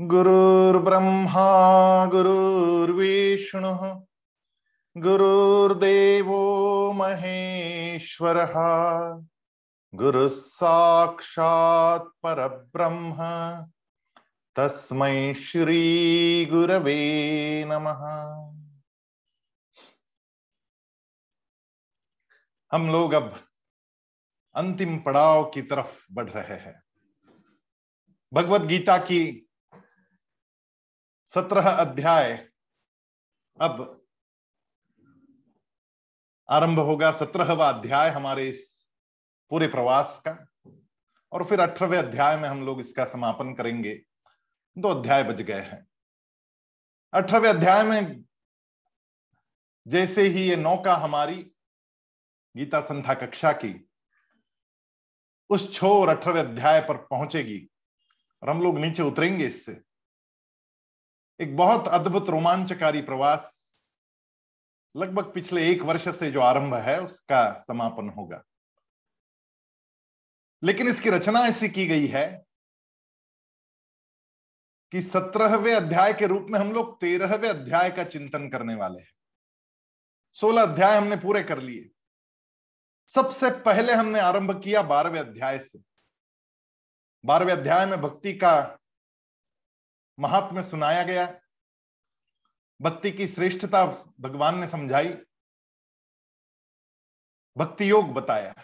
गुरुर्ब्रह्मा, गुरुर्विष्णुः, गुरुर्देवो महेश्वरः गुरुः साक्षात् परब्रह्म, तस्मै श्रीगुरवे नमः। हम लोग अब अंतिम पड़ाव की तरफ़ बढ़ रहे हैं। भगवत गीता की सत्रह अध्याय। अब आरंभ होगा सत्रहवा अध्याय हमारे इस पूरे प्रवास का। और फिर अठारहवें अध्याय में हम लोग इसका समापन करेंगे। दो अध्याय बच गए हैं। अठारहवें अध्याय में जैसे ही ये नौका हमारी गीता संथा कक्षा की उस छोर अठारहवें अध्याय पर पहुंचेगी और हम लोग नीचे उतरेंगे इससे। एक बहुत अद्भुत रोमांचकारी प्रवास लगभग पिछले एक वर्ष से जो आरंभ है, उसका समापन होगा। लेकिन इसकी रचना ऐसी की गई है कि सत्रहवें अध्याय के रूप में हम लोग तेरहवें अध्याय का चिंतन करने वाले हैं। सोलह अध्याय हमने पूरे कर लिए। सबसे पहले हमने आरंभ किया बारहवें अध्याय से। बारहवें अध्याय में भक्ति का महात्म्य सुनाया गया। भक्ति की श्रेष्ठता भगवान ने समझाई। भक्ति योग बताया।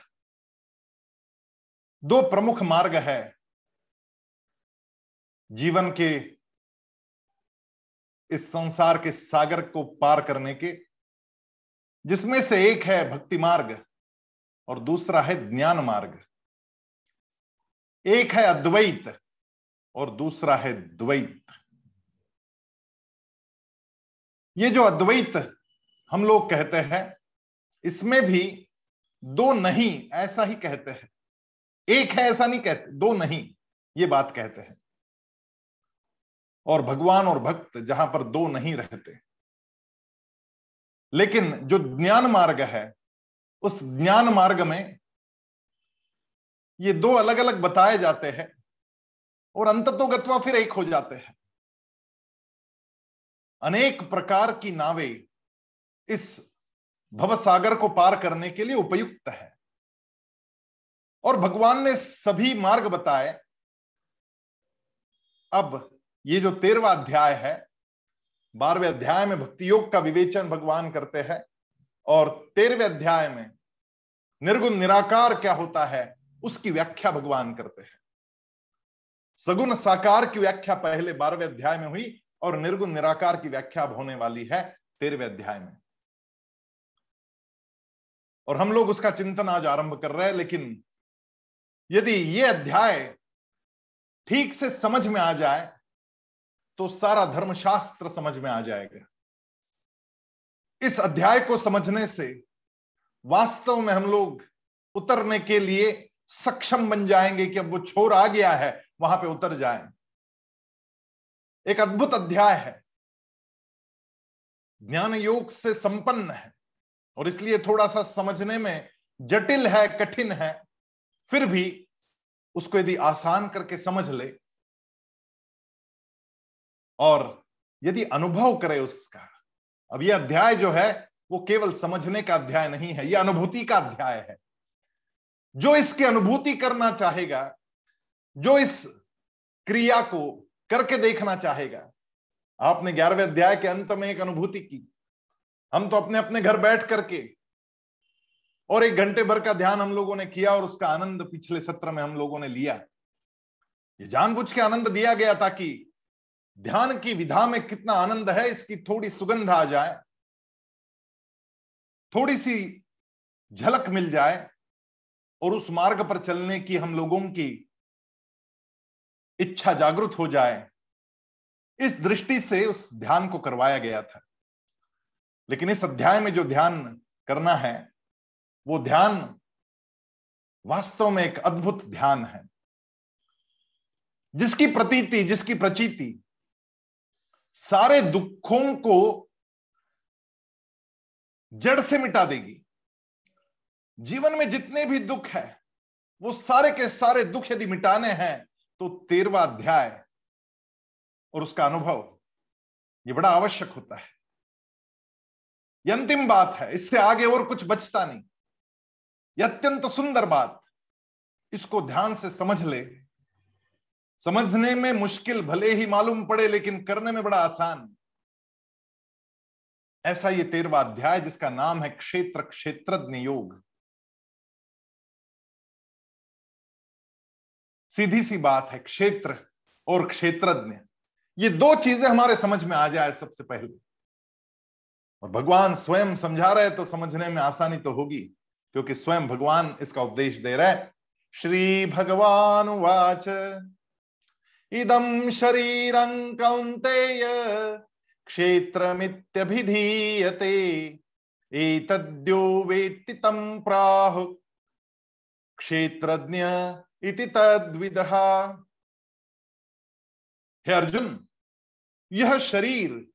दो प्रमुख मार्ग है जीवन के, इस संसार के सागर को पार करने के। जिसमें से एक है भक्ति मार्ग और दूसरा है ज्ञान मार्ग। एक है अद्वैत और दूसरा है द्वैत। ये जो अद्वैत हम लोग कहते हैं, इसमें भी दो नहीं ऐसा ही कहते हैं। एक है ऐसा नहीं कहते, दो नहीं, ये बात कहते हैं। और भगवान और भक्त जहाँ पर दो नहीं रहते। लेकिन जो ज्ञान मार्ग है, उस ज्ञान मार्ग में ये दो अलग अलग बताए जाते हैं। और अंततोगत्वा फिर एक हो जाते हैं। अनेक प्रकार की नावें इस भवसागर को पार करने के लिए उपयुक्त है। और भगवान ने सभी मार्ग बताए। अब ये जो तेरवा अध्याय है, बारहवें अध्याय में भक्ति योग का विवेचन भगवान करते हैं और तेरहवें अध्याय में निर्गुण निराकार क्या होता है, उसकी व्याख्या भगवान करते हैं। सगुण साकार की व्याख्या पहले बारहवें अध्याय में हुई और निर्गुण निराकार की व्याख्या अब होने वाली है तेरहवें अध्याय में। और हम लोग उसका चिंतन आज आरंभ कर रहे हैं, लेकिन यदि ये अध्याय ठीक से समझ में आ जाए तो सारा धर्मशास्त्र समझ में आ जाएगा। इस अध्याय को समझने से वास्तव में हम लोग उतरने के लिए सक्षम बन जाएँगे कि अब वो छोर आ गया है वहाँ पे उतर जाएँ। एक अद्भुत अध्याय है। ज्ञान योग से संपन्न है और इसलिए थोड़ा सा समझने में जटिल है, कठिन है। फिर भी उसको यदि आसान करके समझ ले और यदि अनुभव करे उसका। अब यह अध्याय जो है, वो केवल समझने का अध्याय नहीं है यह अनुभूति का अध्याय है। जो इसकी अनुभूति करना चाहेगा जो इस क्रिया को करके देखना चाहेगा। आपने ग्यारहवें अध्याय के अंत में एक अनुभूति की। हम तो अपने अपने घर बैठ करके और एक घंटे भर का ध्यान हम लोगों ने किया और उसका आनंद पिछले सत्र में हम लोगों ने लिया। ये जानबूझ के आनंद दिया गया ताकि ध्यान की विधा में कितना आनंद है, इसकी थोड़ी सुगंध आ जाए, थोड़ी सी झलक मिल जाए और उस मार्ग पर चलने की हम लोगों की इच्छा जागृत हो जाए, इस दृष्टि से उस ध्यान को करवाया गया था। लेकिन इस अध्याय में जो ध्यान करना है, वो ध्यान वास्तव में एक अद्भुत ध्यान है। जिसकी प्रतीति, जिसकी प्रचीति, सारे दुखों को जड़ से मिटा देगी। जीवन में जितने भी दुख है, वो सारे के सारे दुख यदि मिटाने हैं तो तेरवा अध्याय और उसका अनुभव, ये बड़ा आवश्यक होता है। अंतिम बात है, इससे आगे और कुछ बचता नहीं। यह अत्यंत सुंदर बात, इसको ध्यान से समझ ले। समझने में मुश्किल भले ही मालूम पड़े, लेकिन करने में बड़ा आसान। ऐसा ये तेरवा अध्याय, जिसका नाम है क्षेत्र क्षेत्रज्ञ योग। सीधी सी बात है, क्षेत्र और क्षेत्रज्ञ। ये दो चीज़ें हमारे समझ में आ जाए सबसे पहले। और भगवान स्वयं समझा रहे तो समझने में आसानी तो होगी, क्योंकि स्वयं भगवान इसका उपदेश दे रहे श्री भगवान वाच इदम शरीरं कौन्तेय, क्षेत्रमित्यभिधीयते, एतद्यो वेत्ति तं प्राहु। क्षेत्रज्ञ इति तद्विदः। हे अर्जुन, यह शरीर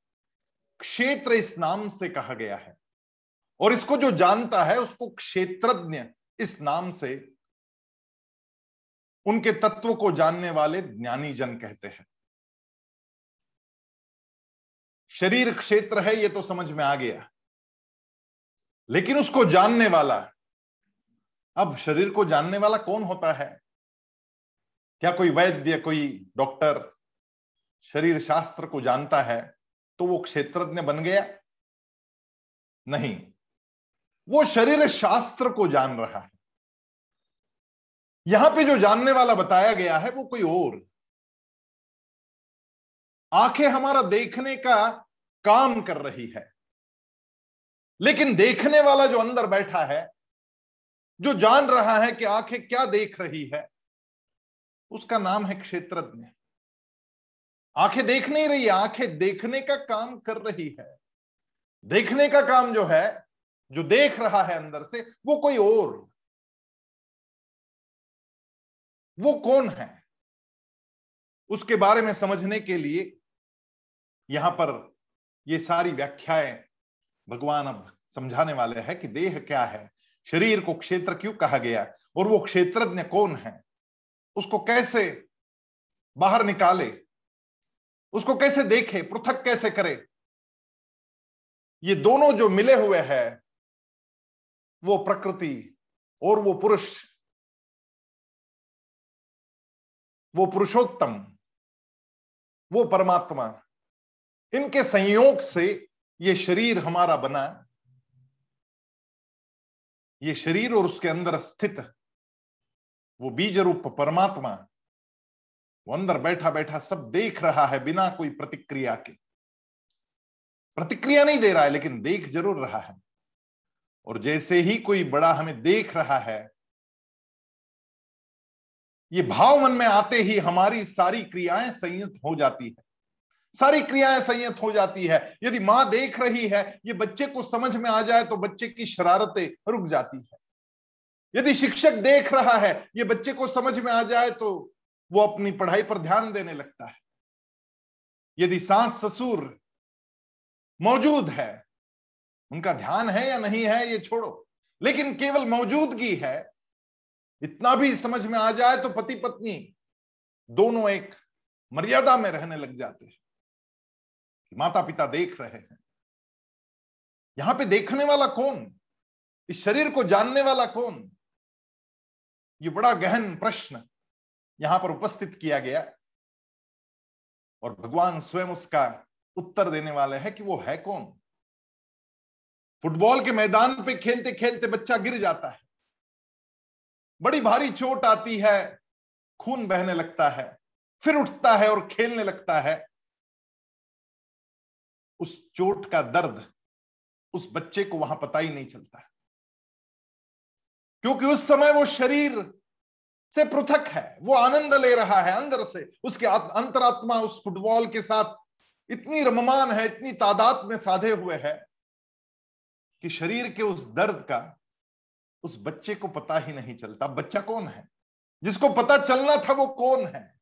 क्षेत्र इस नाम से कहा गया है और इसको जो जानता है उसको क्षेत्रज्ञ इस नाम से, उनके तत्व को जानने वाले ज्ञानी जन कहते हैं। शरीर क्षेत्र है, ये तो समझ में आ गया। लेकिन उसको जानने वाला, अब शरीर को जानने वाला कौन होता है? क्या कोई वैद्य, कोई डॉक्टर शरीर शास्त्र को जानता है तो वो क्षेत्रज्ञ बन गया? नहीं। वो शरीर शास्त्र को जान रहा है। यहाँ पे जो जानने वाला बताया गया है, वो कोई और। आँखें हमारा देखने का काम कर रही है। लेकिन देखने वाला जो अंदर बैठा है, जो जान रहा है कि आँखें क्या देख रही है उसका नाम है क्षेत्रज्ञ। आँखें देख नहीं रही, आँखें देखने का काम कर रही है। देखने का काम जो है, जो देख रहा है अंदर से, वो कोई और। वो कौन है? उसके बारे में समझने के लिए यहाँ पर ये सारी व्याख्याएँ भगवान अब समझाने वाले हैं कि देह क्या है, शरीर को क्षेत्र क्यों कहा गया, और वो क्षेत्रज्ञ कौन है? उसको कैसे बाहर निकाले? उसको कैसे देखे? पृथक कैसे करे? ये दोनों जो मिले हुए हैं, वो प्रकृति और वो पुरुष। वो पुरुषोत्तम, वो परमात्मा। इनके संयोग से ये शरीर हमारा बना। ये शरीर और उसके अंदर स्थित वो बीज रूप परमात्मा वो अंदर बैठा बैठा सब देख रहा है बिना कोई प्रतिक्रिया के। प्रतिक्रिया नहीं दे रहा है, लेकिन देख ज़रूर रहा है। और जैसे ही कोई बड़ा हमें देख रहा है, ये भाव मन में आते ही हमारी सारी क्रियाएँ संयत हो जाती है। सारी क्रियाएँ संयत हो जाती है। यदि माँ देख रही है, ये बच्चे को समझ में आ जाए तो बच्चे की शरारतें रुक जाती है। यदि शिक्षक देख रहा है, ये बच्चे को समझ में आ जाए तो वो अपनी पढ़ाई पर ध्यान देने लगता है। यदि सास ससुर मौजूद है, उनका ध्यान है या नहीं है, ये छोड़ो। लेकिन केवल मौजूदगी है, इतना भी समझ में आ जाए तो पति पत्नी दोनों एक मर्यादा में रहने लग जाते हैं। माता पिता देख रहे हैं। यहाँ पे देखने वाला कौन? इस शरीर को जानने वाला कौन? ये बड़ा गहन प्रश्न यहाँ पर उपस्थित किया गया और भगवान स्वयं उसका उत्तर देने वाले हैं कि वो है कौन? फुटबॉल के मैदान पे खेलते खेलते बच्चा गिर जाता है। बड़ी भारी चोट आती है, खून बहने लगता है, फिर उठता है और खेलने लगता है। उस चोट का दर्द उस बच्चे को वहाँ पता ही नहीं चलता। क्योंकि उस समय वो शरीर से पृथक है, वो आनंद ले रहा है अंदर से। उसके अंतरात्मा उस फुटबॉल के साथ इतनी रममान है, इतनी तादाद में साधे हुए है कि शरीर के उस दर्द का उस बच्चे को पता ही नहीं चलता। बच्चा कौन है? जिसको पता चलना था वो कौन है?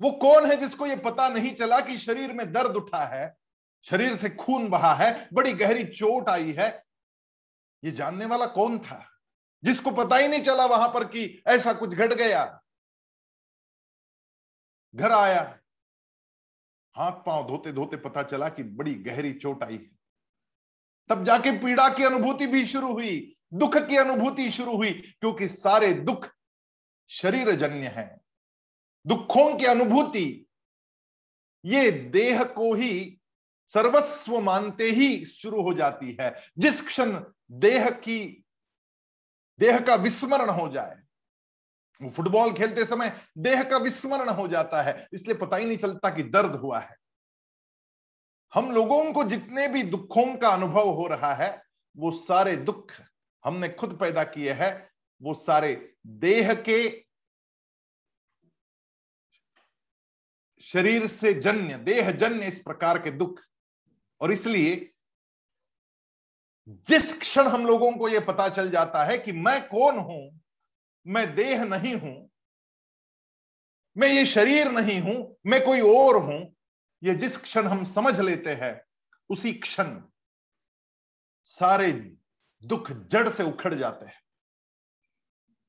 वो कौन है जिसको ये पता नहीं चला कि शरीर में दर्द उठा है, शरीर से खून बहा है, बड़ी गहरी चोट आई है? ये जानने वाला कौन था? जिसको पता ही नहीं चला वहाँ पर कि ऐसा कुछ घट गया। घर आया। हाथ पाँव धोते धोते पता चला कि बड़ी गहरी चोट आई। है तब जाके पीड़ा की अनुभूति भी शुरू हुई, दुख की अनुभूति शुरू हुई, क्योंकि सारे दुख शरीर जन्य है। दुखों की अनुभूति ये देह को ही सर्वस्व मानते ही शुरू हो जाती है। जिस क्षण देह की देह का विस्मरण हो जाए। वो फुटबॉल खेलते समय देह का विस्मरण हो जाता है, इसलिए पता ही नहीं चलता कि दर्द हुआ है। हम लोगों को जितने भी दुखों का अनुभव हो रहा है, वो सारे दुख हमने खुद पैदा किए हैं, वो सारे देह के शरीर से जन्य, देह जन्य इस प्रकार के दुख। और इसलिए जिस क्षण हम लोगों को यह पता चल जाता है कि मैं कौन हूँ, मैं देह नहीं हूँ, मैं ये शरीर नहीं हूँ, मैं कोई और हूँ, ये जिस क्षण हम समझ लेते हैं, उसी क्षण सारे दुख जड़ से उखड़ जाते हैं।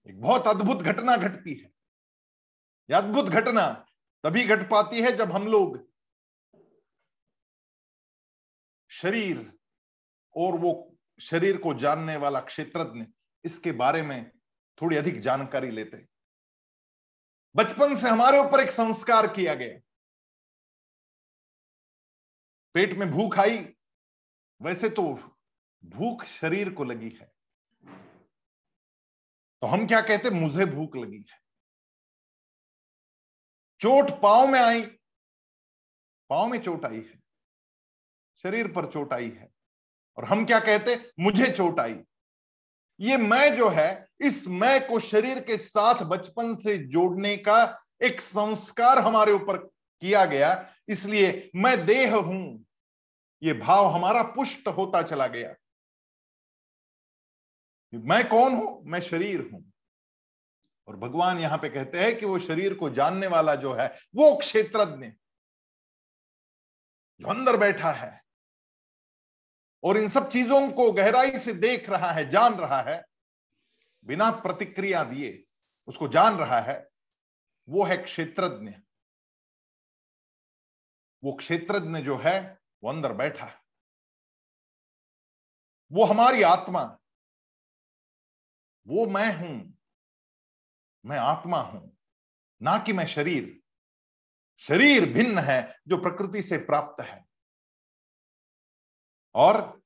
एक बहुत अद्भुत घटना घटती है। यह अद्भुत घटना तभी घट पाती है जब हम लोग शरीर और वो शरीर को जानने वाला क्षेत्रज्ञ इसके बारे में थोड़ी अधिक जानकारी लेते बचपन से हमारे ऊपर एक संस्कार किया गया। पेट में भूख आई, वैसे तो भूख शरीर को लगी है। तो हम क्या कहते मुझे भूख लगी है। चोट पाँव में आई, पाँव में चोट आई है, शरीर पर चोट आई है। और हम क्या कहते मुझे चोट आई। ये मैं जो है, इस मैं को शरीर के साथ बचपन से जोड़ने का एक संस्कार हमारे ऊपर किया गया। इसलिए मैं देह हूँ। ये भाव हमारा पुष्ट होता चला गया। मैं कौन हूँ? मैं शरीर हूँ। और भगवान यहाँ पे कहते हैं कि वो शरीर को जानने वाला जो है, वो क्षेत्रज्ञ। जो अंदर बैठा है और इन सब चीज़ों को गहराई से देख रहा है, जान रहा है, बिना प्रतिक्रिया दिए उसको जान रहा है, वो है क्षेत्रज्ञ। वो क्षेत्रज्ञ जो है, वो अंदर बैठा है। वो हमारी आत्मा वो मैं हूँ, मैं आत्मा हूँ, ना कि मैं शरीर। शरीर भिन्न है जो प्रकृति से प्राप्त है। और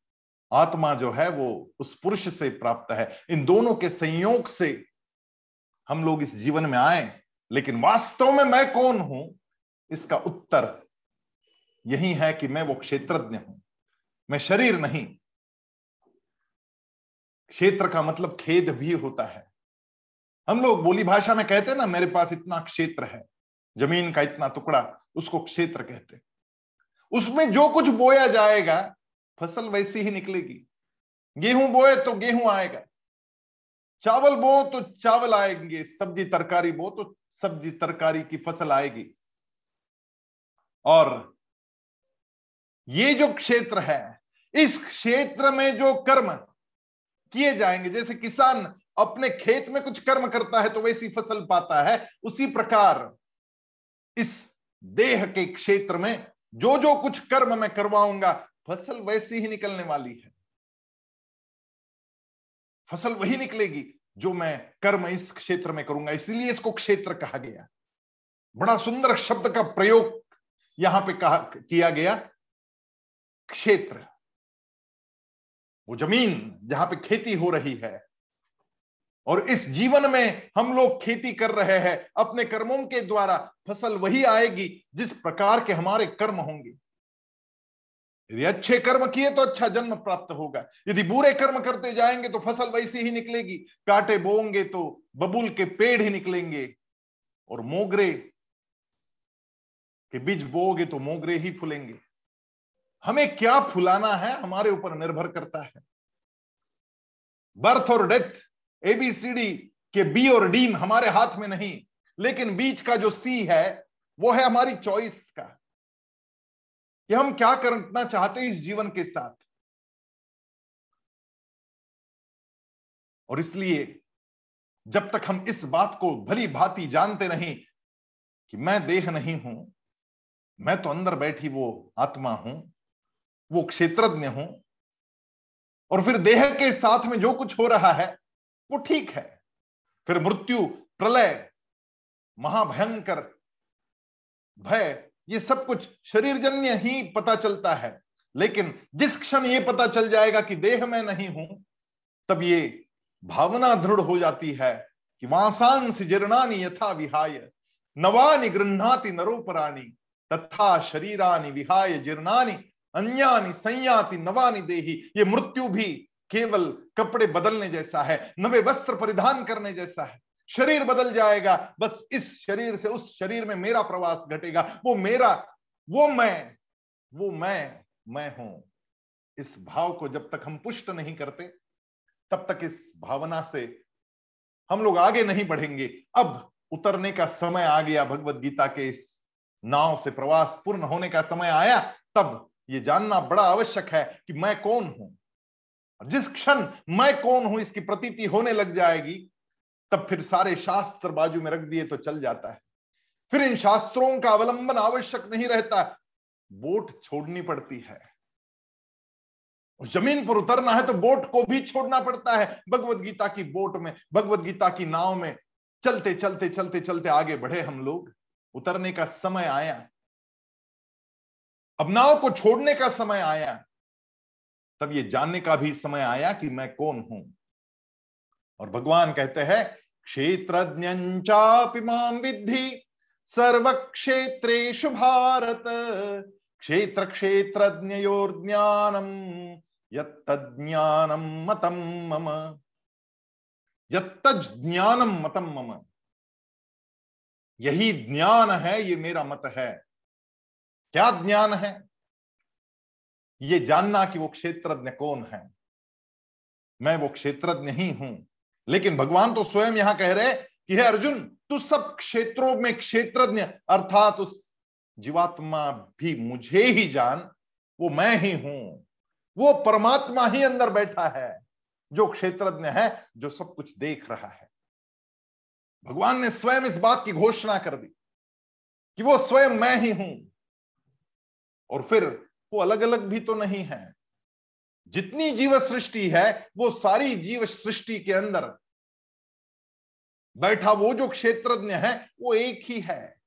आत्मा जो है वो उस पुरुष से प्राप्त है। इन दोनों के संयोग से हम लोग इस जीवन में आए, लेकिन वास्तव में मैं कौन हूँ? इसका उत्तर यही है कि मैं वो क्षेत्रज्ञ हूँ। मैं शरीर नहीं। क्षेत्र का मतलब खेद भी होता है। हम लोग बोली भाषा में कहते हैं ना, मेरे पास इतना क्षेत्र है, ज़मीन का इतना टुकड़ा, उसको क्षेत्र कहते उसमें जो कुछ बोया जाएगा फ़सल वैसी ही निकलेगी। गेहूँ बोए तो गेहूँ आएगा। चावल बो तो चावल आएँगे। सब्ज़ी तरकारी बो तो सब्ज़ी तरकारी की फ़सल आएगी। और ये जो क्षेत्र है, इस क्षेत्र में जो कर्म किए जाएँगे, जैसे किसान अपने खेत में कुछ कर्म करता है तो वैसी फ़सल पाता है, उसी प्रकार इस देह के क्षेत्र में जो जो कुछ कर्म मैं करवाऊँगा फ़सल वैसी ही निकलने वाली है। फ़सल वही निकलेगी जो मैं कर्म इस क्षेत्र में करूँगा, इसलिए इसको क्षेत्र कहा गया। बड़ा सुंदर शब्द का प्रयोग यहाँ पे कहा, किया गया, क्षेत्र। वो ज़मीन जहाँ पे खेती हो रही है, और इस जीवन में हम लोग खेती कर रहे हैं, अपने कर्मों के द्वारा फ़सल वही आएगी जिस प्रकार के हमारे कर्म होंगे। यदि अच्छे कर्म किए तो अच्छा जन्म प्राप्त होगा। यदि बुरे कर्म करते जाएँगे तो फ़सल वैसी ही निकलेगी। कांटे बोएँगे तो बबूल के पेड़ ही निकलेंगे। और मोगरे के बीज बोओगे तो मोगरे ही फूलेंगे। हमें क्या फुलाना है? हमारे ऊपर निर्भर करता है। बर्थ और डेथ एबीसीडी के बी और डी हमारे हाथ में नहीं, लेकिन बीच का जो सी है, वो है हमारी चॉइस का। कि हम क्या करना चाहते हैं इस जीवन के साथ। और इसलिए जब तक हम इस बात को भली भांति जानते नहीं कि मैं देह नहीं हूँ, मैं तो अंदर बैठी वो आत्मा हूँ, वो क्षेत्रज्ञ हूँ, और फिर देह के साथ में जो कुछ हो रहा है, वो ठीक है। फिर मृत्यु, प्रलय, महाभयंकर, भय ये सब कुछ शरीरजन्य ही पता चलता है। लेकिन जिस क्षण ये पता चल जाएगा कि देह में नहीं हूँ, तब ये भावना दृढ़ हो जाती है कि वासांस जीर्णानी यथा विहाय, नवानि गृहणाति नरोपराणी, तथा शरीरानि विहाय जीर्णानि, अन्यानि संयाति नवानि देही। ये मृत्यु भी केवल कपड़े बदलने जैसा है, नवे वस्त्र परिधान करने जैसा है। शरीर बदल जाएगा। बस इस शरीर से उस शरीर में मेरा प्रवास घटेगा। वो मेरा, वो मैं वो मैं मैं हूँ। इस भाव को जब तक हम पुष्ट नहीं करते, तब तक इस भावना से हम लोग आगे नहीं बढ़ेंगे। अब उतरने का समय आ गया। भगवत गीता के इस नाव से प्रवास पूर्ण होने का समय आया। तब ये जानना बड़ा आवश्यक है कि मैं कौन हूँ? जिस क्षण मैं कौन हूँ, इसकी प्रतीति होने लग जाएगी। तब फिर सारे शास्त्र बाजू में रख दिए तो चल जाता है। फिर इन शास्त्रों का अवलंबन आवश्यक नहीं रहता बोट छोड़नी पड़ती है। ज़मीन पर उतरना है तो बोट को भी छोड़ना पड़ता है। भगवत गीता की बोट में भगवत गीता की नाव में चलते चलते चलते चलते आगे बढ़े हम लोग। उतरने का समय आया। अब नाव को छोड़ने का समय आया। तब ये जानने का भी समय आया कि मैं कौन हूँ? और भगवान कहते हैं क्षेत्रज्ञापि माम विद्धि सर्व क्षेत्रेशु भारत क्षेत्र क्षेत्रज्ञयोर ज्ञानम यज्ञानम मतम मम। यज्ञानम मतम मम। यही ज्ञान है, ये मेरा मत है। क्या ज्ञान है? ये जानना कि वो क्षेत्रज्ञ कौन है। मैं वो क्षेत्रज्ञ ही हूँ। लेकिन भगवान तो स्वयं यहाँ कह रहे कि हे अर्जुन, तू सब क्षेत्रों में क्षेत्रज्ञ, अर्थात उस जीवात्मा भी मुझे ही जान, वो मैं ही हूँ। वो परमात्मा ही अंदर बैठा है, जो क्षेत्रज्ञ है, जो सब कुछ देख रहा है। भगवान ने स्वयं इस बात की घोषणा कर दी कि वो स्वयं मैं ही हूँ। और फिर वो अलग अलग भी तो नहीं है। जितनी जीव सृष्टि है, वो सारी जीव सृष्टि के अंदर। बैठा वो जो क्षेत्रज्ञ है, वो एक ही है।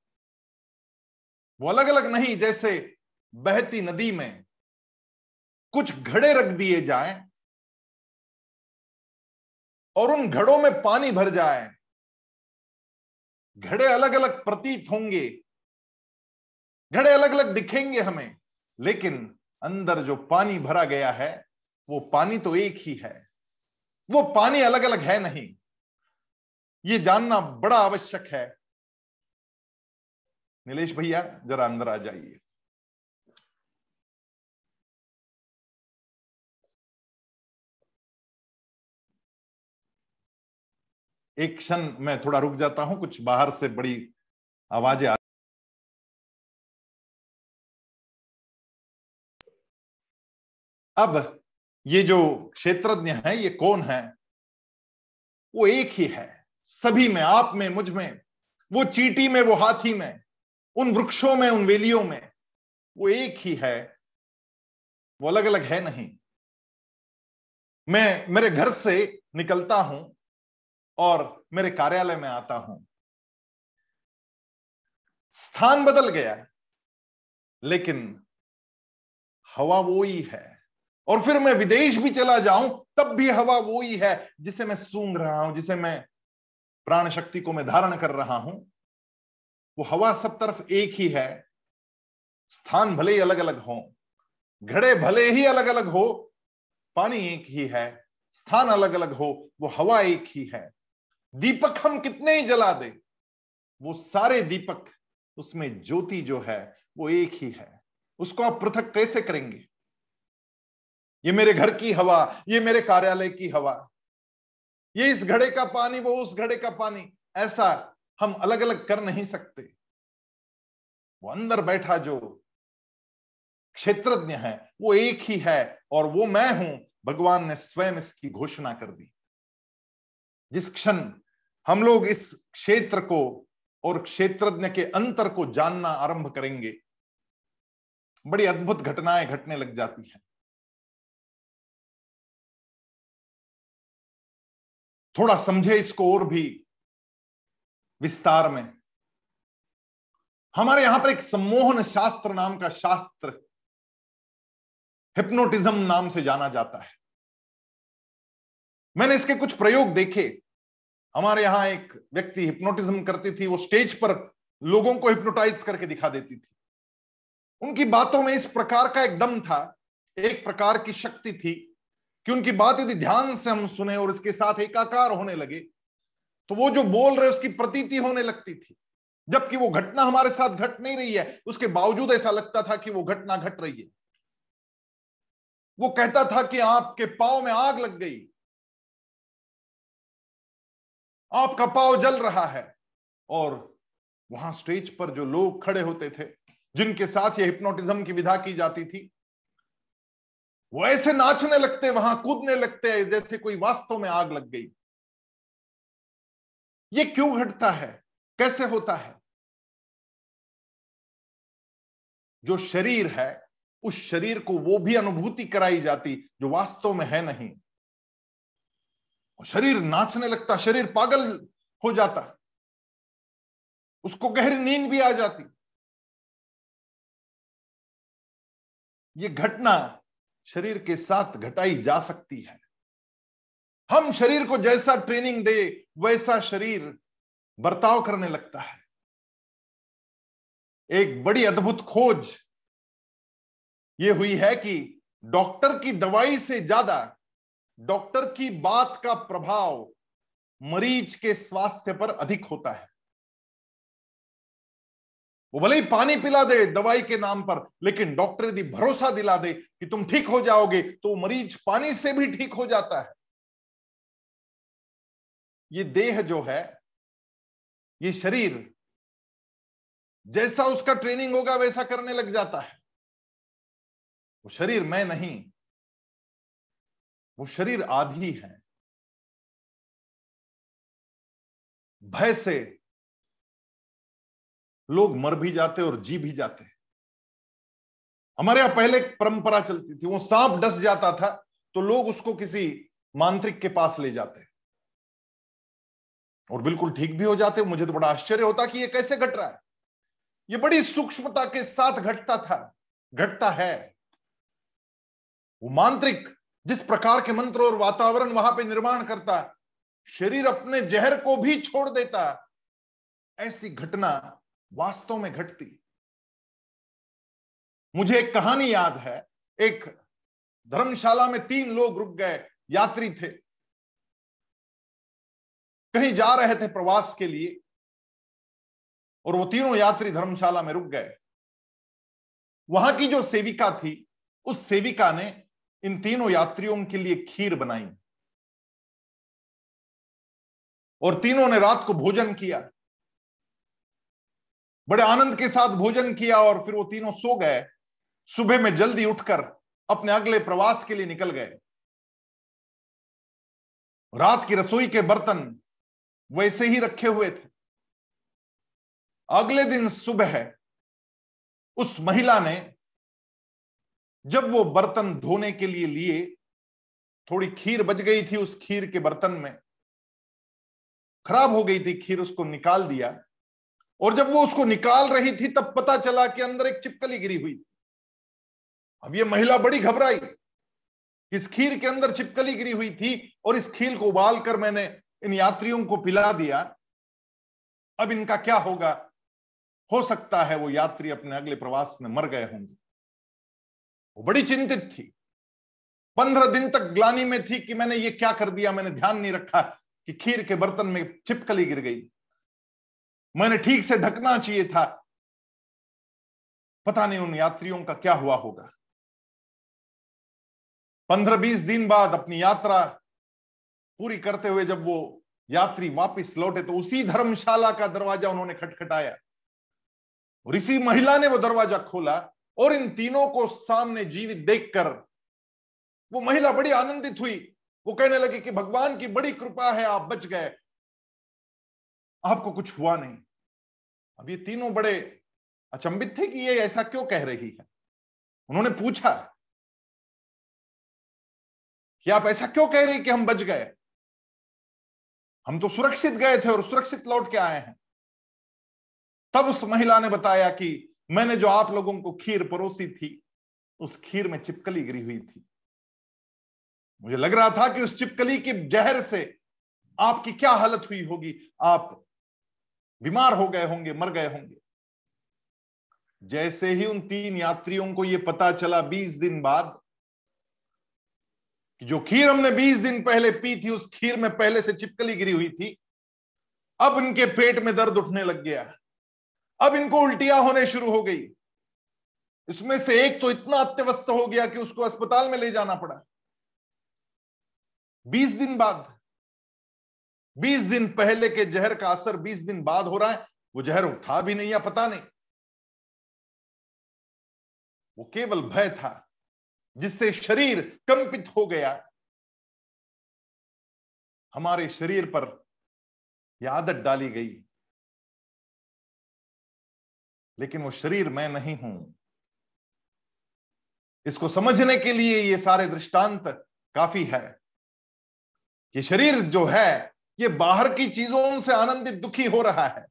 वो अलग अलग नहीं, जैसे बहती नदी में कुछ घड़े रख दिए जाएँ और उन घड़ों में पानी भर जाए। घड़े अलग अलग प्रतीत होंगे। घड़े अलग अलग दिखेंगे हमें, लेकिन अंदर जो पानी भरा गया है वो पानी तो एक ही है। वो पानी अलग अलग है नहीं। ये जानना बड़ा आवश्यक है। नीलेश भैया, जरा अंदर आ जाइए। एक क्षण मैं थोड़ा रुक जाता हूँ, कुछ बाहर से बड़ी आवाज़ें आ अब ये जो क्षेत्रज्ञ है, ये कौन है? वो एक ही है। सभी में, आप में, मुझमें, वो चीटी में, वो हाथी में, उन वृक्षों में, उन वेलियों में, वो एक ही है। वो अलग अलग है नहीं। मैं, मेरे घर से निकलता हूँ और मेरे कार्यालय में आता हूँ। स्थान बदल गया लेकिन हवा वो ही है। और फिर मैं विदेश भी चला जाऊँ, तब भी हवा वो ही है जिसे मैं सूंघ रहा हूँ, जिसे मैं प्राण शक्ति को मैं धारण कर रहा हूँ। वो हवा सब तरफ़ एक ही है। स्थान भले ही अलग अलग हो, घड़े भले ही अलग अलग हो, पानी एक ही है, स्थान अलग अलग हो, वो हवा एक ही है। दीपक हम कितने ही जला दे, वो सारे दीपक, उसमें ज्योति जो है, वो एक ही है। उसको आप पृथक कैसे करेंगे? ये मेरे घर की हवा, ये मेरे कार्यालय की हवा। ये इस घड़े का पानी, वो उस घड़े का पानी। ऐसा हम अलग अलग कर नहीं सकते। वो अंदर बैठा जो क्षेत्रज्ञ है, वो एक ही है और वो मैं हूँ। भगवान ने स्वयं इसकी घोषणा कर दी। जिस क्षण हम लोग इस क्षेत्र को और क्षेत्रज्ञ के अंतर को जानना आरंभ करेंगे, बड़ी अद्भुत घटनाएँ घटने लग जाती हैं। थोड़ा समझे इसको और भी विस्तार में। हमारे यहाँ पर एक सम्मोहन शास्त्र नाम का शास्त्र हिप्नोटिज्म नाम से जाना जाता है। मैंने इसके कुछ प्रयोग देखे। हमारे यहाँ एक व्यक्ति हिप्नोटिज्म करती थी, वो स्टेज पर लोगों को हिप्नोटाइज करके दिखा देती थी। उनकी बातों में इस प्रकार का एक दम था, एक प्रकार की शक्ति थी कि उनकी बात यदि ध्यान से हम सुने और इसके साथ एकाकार होने लगे तो वो जो बोल रहे, उसकी प्रतीति होने लगती थी। जबकि वो घटना हमारे साथ घट नहीं रही है, उसके बावजूद ऐसा लगता था कि वो घटना घट रही है। वो कहता था कि आपके पाव में आग लग गई। आपका पाव जल रहा है। और वहाँ स्टेज पर जो लोग खड़े होते थे, जिनके साथ ये हिप्नोटिज्म की विधा की जाती थी वो ऐसे नाचने लगते, वहाँ कूदने लगते जैसे कोई वास्तव में आग लग गई। ये क्यों घटता है? कैसे होता है? जो शरीर है, उस शरीर को वो भी अनुभूति कराई जाती, जो वास्तव में है नहीं। शरीर नाचने लगता, शरीर पागल हो जाता। उसको गहरी नींद भी आ जाती। ये घटना शरीर के साथ घटाई जा सकती है। हम शरीर को जैसा ट्रेनिंग दे, वैसा शरीर बर्ताव करने लगता है। एक बड़ी अद्भुत खोज ये हुई है कि डॉक्टर की दवाई से ज़्यादा डॉक्टर की बात का प्रभाव मरीज़ के स्वास्थ्य पर अधिक होता है। वो भले ही पानी पिला दे दवाई के नाम पर, लेकिन डॉक्टर यदि भरोसा दिला दे कि तुम ठीक हो जाओगे तो मरीज़ पानी से भी ठीक हो जाता है। ये देह जो है, ये शरीर, जैसा उसका ट्रेनिंग होगा, वैसा करने लग जाता है। वो शरीर मैं नहीं, वो शरीर आधी है। भय से लोग मर भी जाते और जी भी जाते। हमारे यहाँ पहले परंपरा चलती थी, वो सांप डस जाता था तो लोग उसको किसी मांत्रिक के पास ले जाते। और बिल्कुल ठीक भी हो जाते, मुझे तो बड़ा आश्चर्य होता कि ये कैसे घट रहा है। ये बड़ी सूक्ष्मता के साथ घटता था, घटता है। वो मांत्रिक जिस प्रकार के मंत्र और वातावरण वहाँ पे निर्माण करता, शरीर अपने जहर को भी छोड़ देता, ऐसी घटना वास्तव में घटती। मुझे एक कहानी याद है। एक धर्मशाला में तीन लोग रुक गए, यात्री थे। कहीं जा रहे थे प्रवास के लिए और वो तीनों यात्री धर्मशाला में रुक गए। वहाँ की जो सेविका थी, उस सेविका ने इन तीनों यात्रियों के लिए खीर बनाई और तीनों ने रात को भोजन किया। बड़े आनंद के साथ भोजन किया और फिर वो तीनों सो गए। सुबह में जल्दी उठकर अपने अगले प्रवास के लिए निकल गए। रात की रसोई के बर्तन वैसे ही रखे हुए थे। अगले दिन सुबह उस महिला ने जब वो बर्तन धोने के लिए लिए, थोड़ी खीर बच गई थी उस खीर के बर्तन में। खराब हो गई थी खीर, उसको निकाल दिया। और जब वो उसको निकाल रही थी, तब पता चला कि अंदर एक चिपकली गिरी हुई थी। अब ये महिला बड़ी घबराई इस खीर के अंदर चिपकली गिरी हुई थी और इस खीर को उबाल कर मैंने इन यात्रियों को पिला दिया। अब इनका क्या होगा? हो सकता है वो यात्री अपने अगले प्रवास में मर गए होंगे। वो बड़ी चिंतित थी। पंद्रह दिन तक ग्लानी में थी कि मैंने ये क्या कर दिया? मैंने ध्यान नहीं रखा कि खीर के बर्तन में छिपकली गिर गई। मैंने ठीक से ढकना चाहिए था। पता नहीं उन यात्रियों का क्या हुआ होगा। पंद्रह बीस दिन बाद अपनी यात्रा पूरी करते हुए जब वो यात्री वापस लौटे तो उसी धर्मशाला का दरवाज़ा उन्होंने खटखटाया। और इसी महिला ने वो दरवाज़ा खोला और इन तीनों को सामने जीवित देखकर वो महिला बड़ी आनंदित हुई। वो कहने लगी कि भगवान की बड़ी कृपा है, आप बच गए। आपको कुछ हुआ नहीं। अब ये तीनों बड़े अचंबित थे कि ये ऐसा क्यों कह रही है? उन्होंने पूछा कि आप ऐसा क्यों कह रहे कि हम बच गए? हम तो सुरक्षित गए थे और सुरक्षित लौट के आए हैं। तब उस महिला ने बताया कि मैंने जो आप लोगों को खीर परोसी थी, उस खीर में चिपकली गिरी हुई थी। मुझे लग रहा था कि उस चिपकली के जहर से आपकी क्या हालत हुई होगी? आप बीमार हो गए होंगे, मर गए होंगे। जैसे ही उन तीन यात्रियों को यह पता चला बीस दिन बाद, कि जो खीर हमने बीस दिन पहले पी थी, उस खीर में पहले से चिपकली गिरी हुई थी, अब इनके पेट में दर्द उठने लग गया अब इनको उल्टियाँ होने शुरू हो गई। इसमें से एक तो इतना अत्यवस्थ हो गया कि उसको अस्पताल में ले जाना पड़ा। बीस दिन बाद बीस दिन पहले के जहर का असर बीस दिन बाद हो रहा है, वो जहर उठा भी नहीं या पता नहीं। वो केवल भय था, जिससे शरीर कंपित हो गया। हमारे शरीर पर यह आदत डाली गई। लेकिन वो शरीर मैं नहीं हूँ। इसको समझने के लिए ये सारे दृष्टांत काफ़ी है। कि शरीर जो है ये बाहर की चीज़ों से आनंदित, दुखी हो रहा है।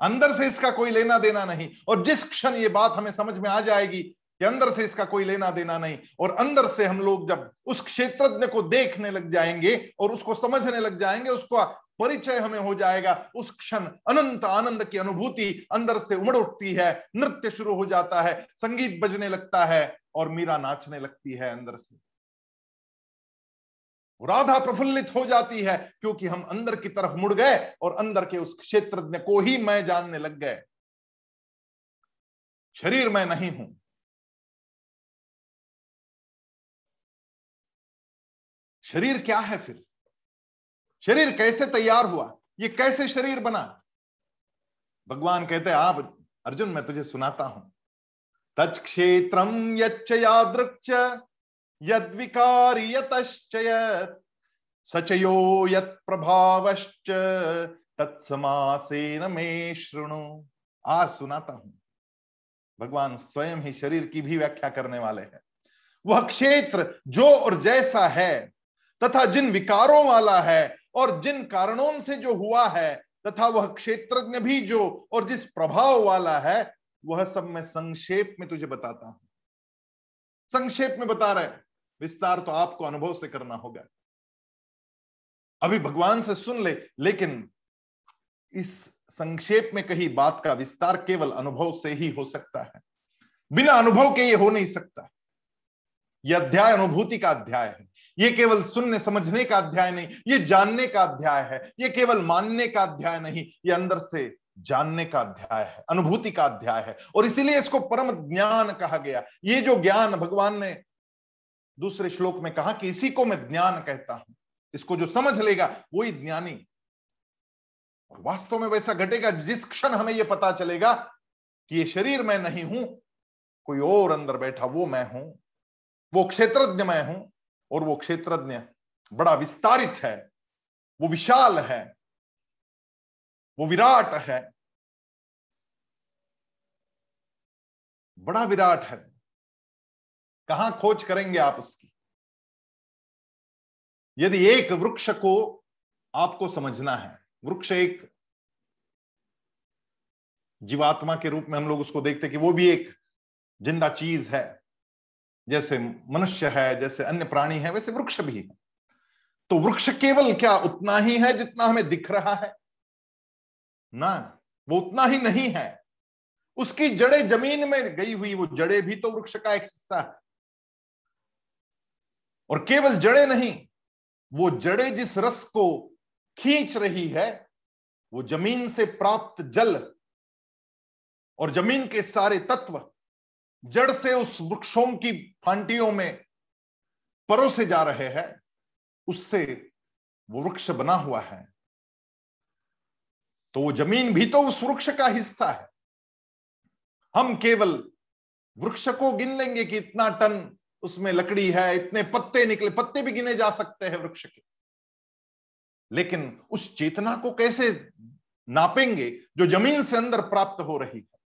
अंदर से इसका कोई लेना देना नहीं। और जिस क्षण ये बात हमें समझ में आ जाएगी कि अंदर से इसका कोई लेना देना नहीं, और अंदर से हम लोग जब उस क्षेत्रज्ञ को देखने लग जाएँगे और उसको समझने लग जाएँगे, उसको परिचय हमें हो जाएगा। उस क्षण अनंत आनंद की अनुभूति अंदर से उमड़ उठती है, नृत्य शुरू हो जाता है, संगीत बजने लगता है और मीरा नाचने लगती है अंदर से। राधा प्रफुल्लित हो जाती है क्योंकि हम अंदर की तरफ़ मुड़ गए और अंदर के उस क्षेत्र को ही मैं जानने लग गए। शरीर मैं नहीं हूँ। शरीर क्या है फिर? शरीर कैसे तैयार हुआ? ये कैसे शरीर बना? भगवान कहते हैं, आप अर्जुन, मैं तुझे सुनाता हूँ। तत्क्षेत्रम यच्च यादृक्ष सचयो यत प्रभावश्च, तत्समासेन में श्रृणु आज सुनाता हूँ। भगवान स्वयं ही शरीर की भी व्याख्या करने वाले हैं। वह क्षेत्र जो और जैसा है, तथा जिन विकारों वाला है, और जिन कारणों से जो हुआ है, तथा वह क्षेत्रज्ञ भी जो और जिस प्रभाव वाला है, वह सब मैं संक्षेप में तुझे बताता हूँ। संक्षेप में बता रहे विस्तार तो आपको अनुभव से करना होगा। अभी भगवान से सुन ले, लेकिन इस संक्षेप में कही बात का विस्तार केवल अनुभव से ही हो सकता है। बिना अनुभव के ये हो नहीं सकता। यह अध्याय अनुभूति का अध्याय है। ये केवल सुनने, समझने का अध्याय नहीं, ये जानने का अध्याय है। ये केवल मानने का अध्याय नहीं, ये अंदर से जानने का अध्याय है, अनुभूति का अध्याय है। और इसीलिए इसको परम ज्ञान कहा गया। ये जो ज्ञान भगवान ने दूसरे श्लोक में कहा कि इसी को मैं ज्ञान कहता हूँ। इसको जो समझ लेगा, वही ज्ञानी। और वास्तव में वैसा घटेगा जिस क्षण हमें यह पता चलेगा कि ये शरीर मैं नहीं हूँ, कोई और अंदर बैठा वो मैं हूँ, वो क्षेत्रज्ञ मैं हूँ, और वो क्षेत्रज्ञ बड़ा विस्तारित है, वो विशाल है, वो विराट है, बड़ा विराट है। कहाँ खोज करेंगे आप उसकी? यदि एक वृक्ष को आपको समझना है, वृक्ष एक जीवात्मा के रूप में हम लोग उसको देखते कि वो भी एक ज़िंदा चीज़ है, जैसे मनुष्य है, जैसे अन्य प्राणी है, वैसे वृक्ष भी है। तो वृक्ष केवल क्या उतना ही है जितना हमें दिख रहा है? ना, वो उतना ही नहीं है। उसकी जड़ें ज़मीन में गई हुई, वो जड़ें भी तो वृक्ष का एक हिस्सा है। और केवल जड़े नहीं, वो जड़े जिस रस को खींच रही है, वो ज़मीन से प्राप्त जल और ज़मीन के सारे तत्व जड़ से उस वृक्षों की फांटियों में परोसे जा रहे हैं, उससे वो वृक्ष बना हुआ है। तो वो ज़मीन भी तो उस वृक्ष का हिस्सा है। हम केवल वृक्ष को गिन लेंगे कि इतना टन उसमें लकड़ी है, इतने पत्ते निकले, पत्ते भी गिने जा सकते हैं वृक्ष के। लेकिन उस चेतना को कैसे नापेंगे जो ज़मीन से अंदर प्राप्त हो रही है?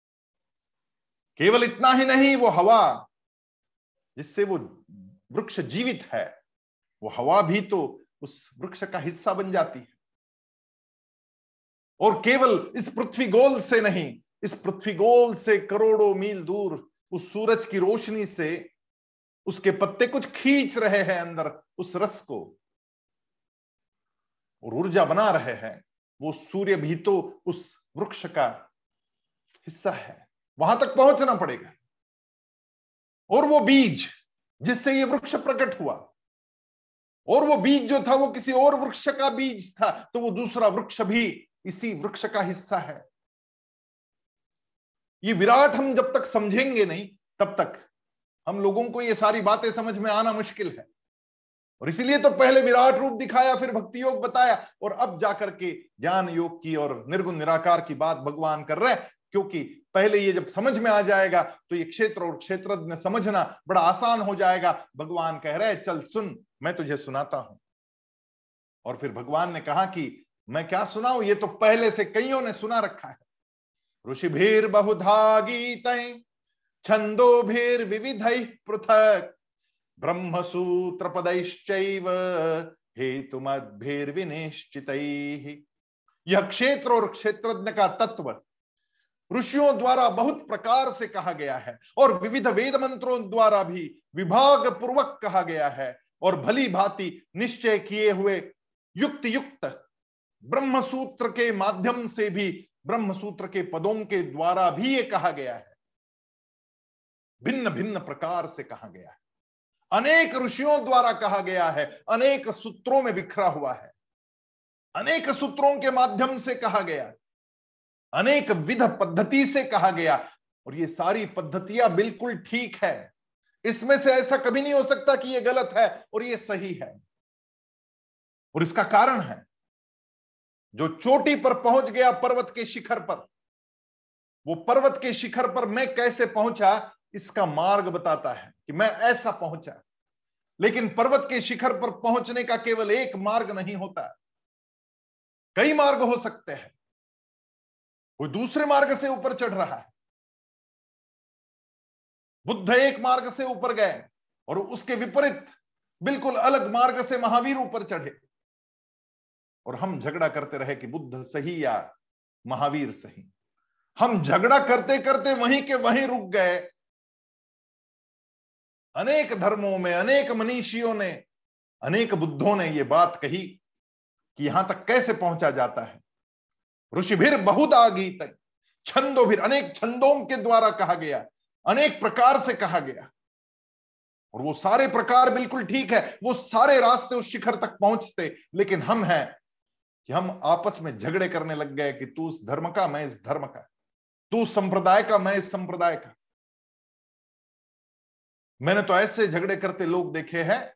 केवल इतना ही नहीं, वो हवा जिससे वो वृक्ष जीवित है, वो हवा भी तो उस वृक्ष का हिस्सा बन जाती है। और केवल इस पृथ्वी गोल से नहीं, इस पृथ्वी गोल से करोड़ों मील दूर उस सूरज की रोशनी से उसके पत्ते कुछ खींच रहे हैं अंदर, उस रस को। और ऊर्जा बना रहे हैं। वो सूर्य भी तो उस वृक्ष का हिस्सा है। वहाँ तक पहुँचना पड़ेगा। और वो बीज जिससे ये वृक्ष प्रकट हुआ। और वो बीज जो था वो किसी और वृक्ष का बीज था तो वो दूसरा वृक्ष भी इसी वृक्ष का हिस्सा है। ये विराट हम जब तक समझेंगे नहीं, तब तक हम लोगों को ये सारी बातें समझ में आना मुश्किल है। और इसीलिए तो पहले विराट रूप दिखाया, फिर भक्ति योग बताया, और अब जाकर के ज्ञान योग की और निर्गुण निराकार की बात भगवान कर रहे हैं, क्योंकि पहले ये जब समझ में आ जाएगा तो ये क्षेत्र और क्षेत्रज्ञ समझना बड़ा आसान हो जाएगा। भगवान कह रहे चल सुन, मैं तुझे सुनाता हूँ। और फिर भगवान ने कहा कि, मैं क्या सुनाऊ? ये तो पहले से कईयों ने सुना रखा है। ऋषिभीर बहुधा गीत छंदो विविध पृथक ब्रह्म सूत्र पदैश्चैव हेतुमद्भिर विनिश्चित यह क्षेत्र और क्षेत्रज्ञ का तत्व ऋषियों द्वारा बहुत प्रकार से कहा गया है और विविध वेद मंत्रों द्वारा भी विभाग पूर्वक कहा गया है और भली भांति निश्चय किए हुए युक्त युक्त ब्रह्म सूत्र के माध्यम से भी ब्रह्म सूत्र के पदों के द्वारा भी ये कहा गया है। भिन्न भिन्न प्रकार से कहा गया है। अनेक ऋषियों द्वारा कहा गया है, अनेक सूत्रों में बिखरा हुआ है। अनेक सूत्रों के माध्यम से कहा गया अनेक विध पद्धति से कहा गया और ये सारी पद्धतियाँ बिल्कुल ठीक है। इसमें से ऐसा कभी नहीं हो सकता कि ये गलत है और ये सही है। और इसका कारण है, जो चोटी पर पहुँच गया पर्वत के शिखर पर, वो पर्वत के शिखर पर मैं कैसे पहुँचा इसका मार्ग बताता है कि मैं ऐसा पहुँचा। लेकिन पर्वत के शिखर पर पहुँचने का केवल एक मार्ग नहीं होता। कई मार्ग हो सकते हैं। कोई दूसरे मार्ग से ऊपर चढ़ रहा है। बुद्ध एक मार्ग से ऊपर गए और उसके विपरीत बिल्कुल अलग मार्ग से महावीर ऊपर चढ़े। और हम झगड़ा करते रहे कि बुद्ध सही या महावीर सही। हम झगड़ा करते करते वहीं के वहीं रुक गए। अनेक धर्मों में, अनेक मनीषियों ने, अनेक बुद्धों ने यह बात कही कि यहाँ तक कैसे पहुँचा जाता है? ऋषिभिर बहुदा गीत छंदो भी अनेक छंदों के द्वारा कहा गया, अनेक प्रकार से कहा गया। और वो सारे प्रकार बिल्कुल ठीक है, वो सारे रास्ते उस शिखर तक पहुँचते, लेकिन हम हैं कि हम आपस में झगड़े करने लग गए कि तू उस धर्म का, मैं इस धर्म का, तू संप्रदाय का, मैं इस संप्रदाय का। मैंने तो ऐसे झगड़े करते लोग देखे हैं,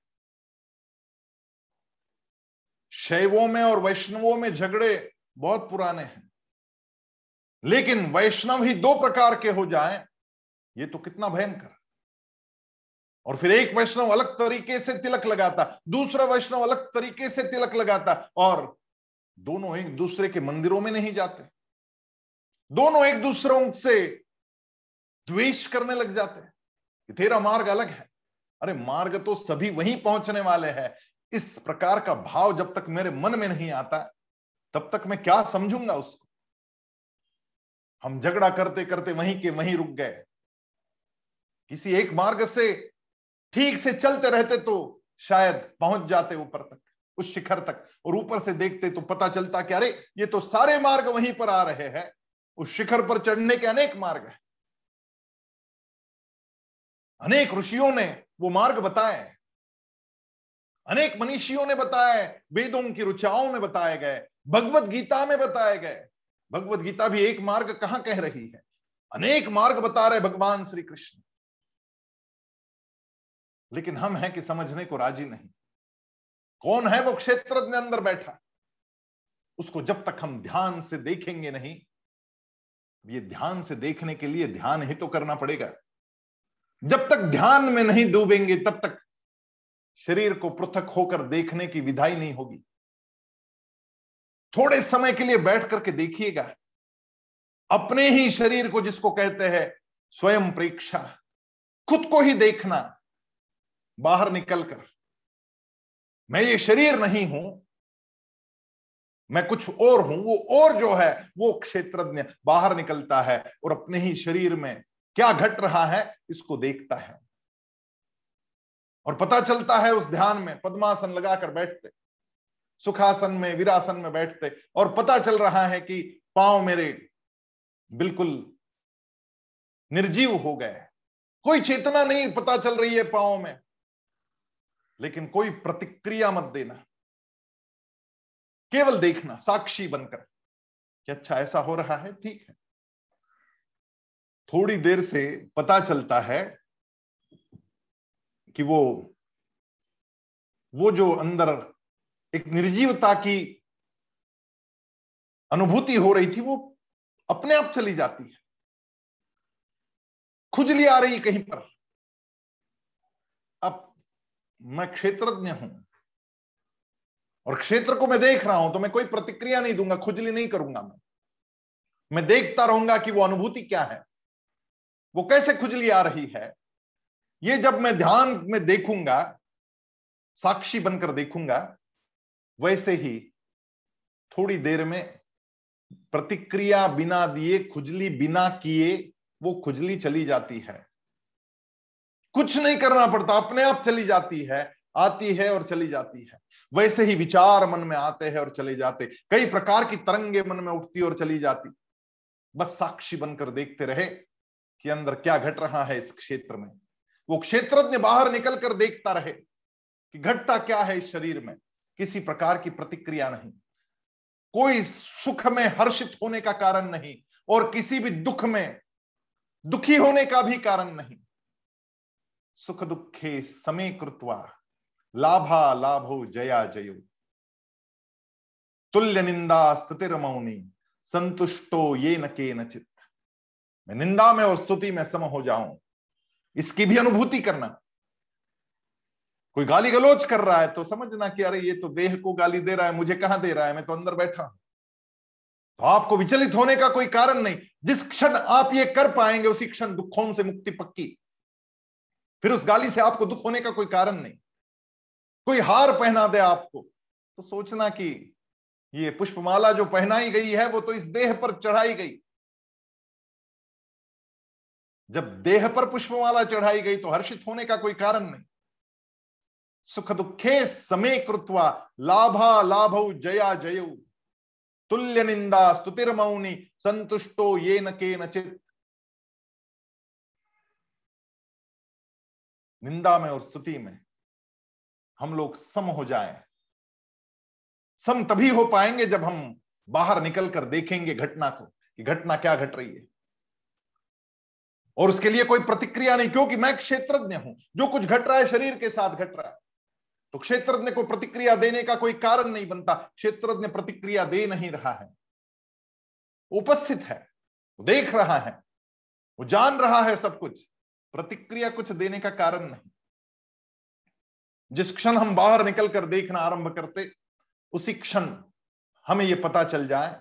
शैवों में और वैष्णवों में झगड़े बहुत पुराने हैं। लेकिन वैष्णव ही दो प्रकार के हो जाएँ, ये तो कितना भयंकर। और फिर एक वैष्णव अलग तरीके से तिलक लगाता, दूसरा वैष्णव अलग तरीके से तिलक लगाता, और दोनों एक दूसरे के मंदिरों में नहीं जाते। दोनों एक दूसरों से द्वेष करने लग जाते। हैं कि तेरा मार्ग अलग है। अरे, मार्ग तो सभी वहीं पहुँचने वाले हैं। इस प्रकार का भाव जब तक मेरे मन में नहीं आता, तब तक मैं क्या समझूँगा उसको? हम झगड़ा करते करते वहीं के वहीं रुक गए। किसी एक मार्ग से ठीक से चलते रहते तो शायद पहुँच जाते ऊपर तक, उस शिखर तक। और ऊपर से देखते तो पता चलता कि अरे, ये तो सारे मार्ग वहीं पर आ रहे हैं। उस शिखर पर चढ़ने के अनेक मार्ग हैं। अनेक ऋषियों ने वो मार्ग बताए, अनेक मनीषियों ने बताए, वेदों की रुचाओं में बताए गए, भगवत गीता में बताए गए। भगवत गीता भी एक मार्ग कहाँ कह रही है? अनेक मार्ग बता रहे भगवान श्री कृष्ण। लेकिन हम हैं कि समझने को राज़ी नहीं। कौन है वो क्षेत्र अंदर बैठा? उसको जब तक हम ध्यान से देखेंगे नहीं, ये ध्यान से देखने के लिए ध्यान ही तो करना पड़ेगा। जब तक ध्यान में नहीं डूबेंगे, तब तक शरीर को पृथक होकर देखने की विधाई नहीं होगी। थोड़े समय के लिए बैठ करके देखिएगा। अपने ही शरीर को जिसको कहते हैं स्वयं प्रेक्षा, खुद को ही देखना, बाहर निकलकर। मैं ये शरीर नहीं हूँ, मैं कुछ और हूँ, वो और जो है, वो क्षेत्रज्ञ बाहर निकलता है और अपने ही शरीर में क्या घट रहा है, इसको देखता है। और पता चलता है उस ध्यान में, पद्मासन लगाकर बैठते, सुखासन में, विरासन में बैठते, और पता चल रहा है कि पाँव मेरे बिल्कुल निर्जीव हो गए कोई चेतना नहीं पता चल रही है पाँव में, लेकिन कोई प्रतिक्रिया मत देना। केवल देखना, साक्षी बनकर कि अच्छा ऐसा हो रहा है, ठीक है। थोड़ी देर से पता चलता है कि वो वो जो अंदर एक निर्जीवता की अनुभूति हो रही थी, वो अपने आप चली जाती है। खुजली आ रही कहीं पर। अब मैं क्षेत्रज्ञ हूँ और क्षेत्र को मैं देख रहा हूँ तो मैं कोई प्रतिक्रिया नहीं दूँगा, खुजली नहीं करूँगा मैं। मैं देखता रहूँगा कि वो अनुभूति क्या है। वो कैसे खुजली आ रही है? ये जब मैं ध्यान में देखूँगा, साक्षी बनकर देखूँगा, वैसे ही थोड़ी देर में प्रतिक्रिया बिना दिए, खुजली बिना किए वो खुजली चली जाती है। कुछ नहीं करना पड़ता, अपने आप चली जाती है, आती है और चली जाती है। वैसे ही विचार मन में आते हैं और चले जाते। कई प्रकार की तरंगे मन में उठती और चली जाती। बस साक्षी बनकर देखते रहे। कि अंदर क्या घट रहा है इस क्षेत्र में। वो क्षेत्रज्ञ बाहर निकल कर देखता रहे कि घटता क्या है इस शरीर में। किसी प्रकार की प्रतिक्रिया नहीं। कोई सुख में हर्षित होने का कारण नहीं और किसी भी दुख में दुखी होने का भी कारण नहीं। सुख दुखे समय कृत्वा लाभा लाभो जया जयो। तुल्य निंदा स्तुतिर मौनी संतुष्टो ये न के नचित मैं निंदा में और स्तुति में सम हो जाऊँ। इसकी भी अनुभूति करना। कोई गाली गलोच कर रहा है तो समझना कि अरे ये तो देह को गाली दे रहा है, मुझे कहाँ दे रहा है? मैं तो अंदर बैठा हूँ। तो आपको विचलित होने का कोई कारण नहीं। जिस क्षण आप ये कर पाएँगे, उसी क्षण दुखों से मुक्ति पक्की। फिर उस गाली से आपको दुख होने का कोई कारण नहीं। कोई हार पहना दे आपको। तो सोचना कि ये पुष्पमाला जो पहनाई गई है, वो तो इस देह पर चढ़ाई गई। जब देह पर पुष्पमाला चढ़ाई गई तो हर्षित होने का कोई कारण नहीं। सुख दुखे समय कृत्वा लाभा लाभ जया जय। तुल्य निंदा स्तुतिर मौनी संतुष्टो ये न के नचित निंदा में और स्तुति में हम लोग सम हो जाए। सम तभी हो पाएँगे जब हम बाहर निकल कर देखेंगे घटना को कि घटना क्या घट रही है। और उसके लिए कोई प्रतिक्रिया नहीं, क्योंकि मैं क्षेत्रज्ञ हूँ। जो कुछ घट रहा है, शरीर के साथ घट रहा है। तो क्षेत्रज्ञ को प्रतिक्रिया देने का कोई कारण नहीं बनता। क्षेत्रज्ञ प्रतिक्रिया दे नहीं रहा है। उपस्थित है, वो देख रहा है, वो जान रहा है सब कुछ। प्रतिक्रिया कुछ देने का कारण नहीं। जिस क्षण हम बाहर निकल कर देखना आरंभ करते, उसी क्षण हमें यह पता चल जाए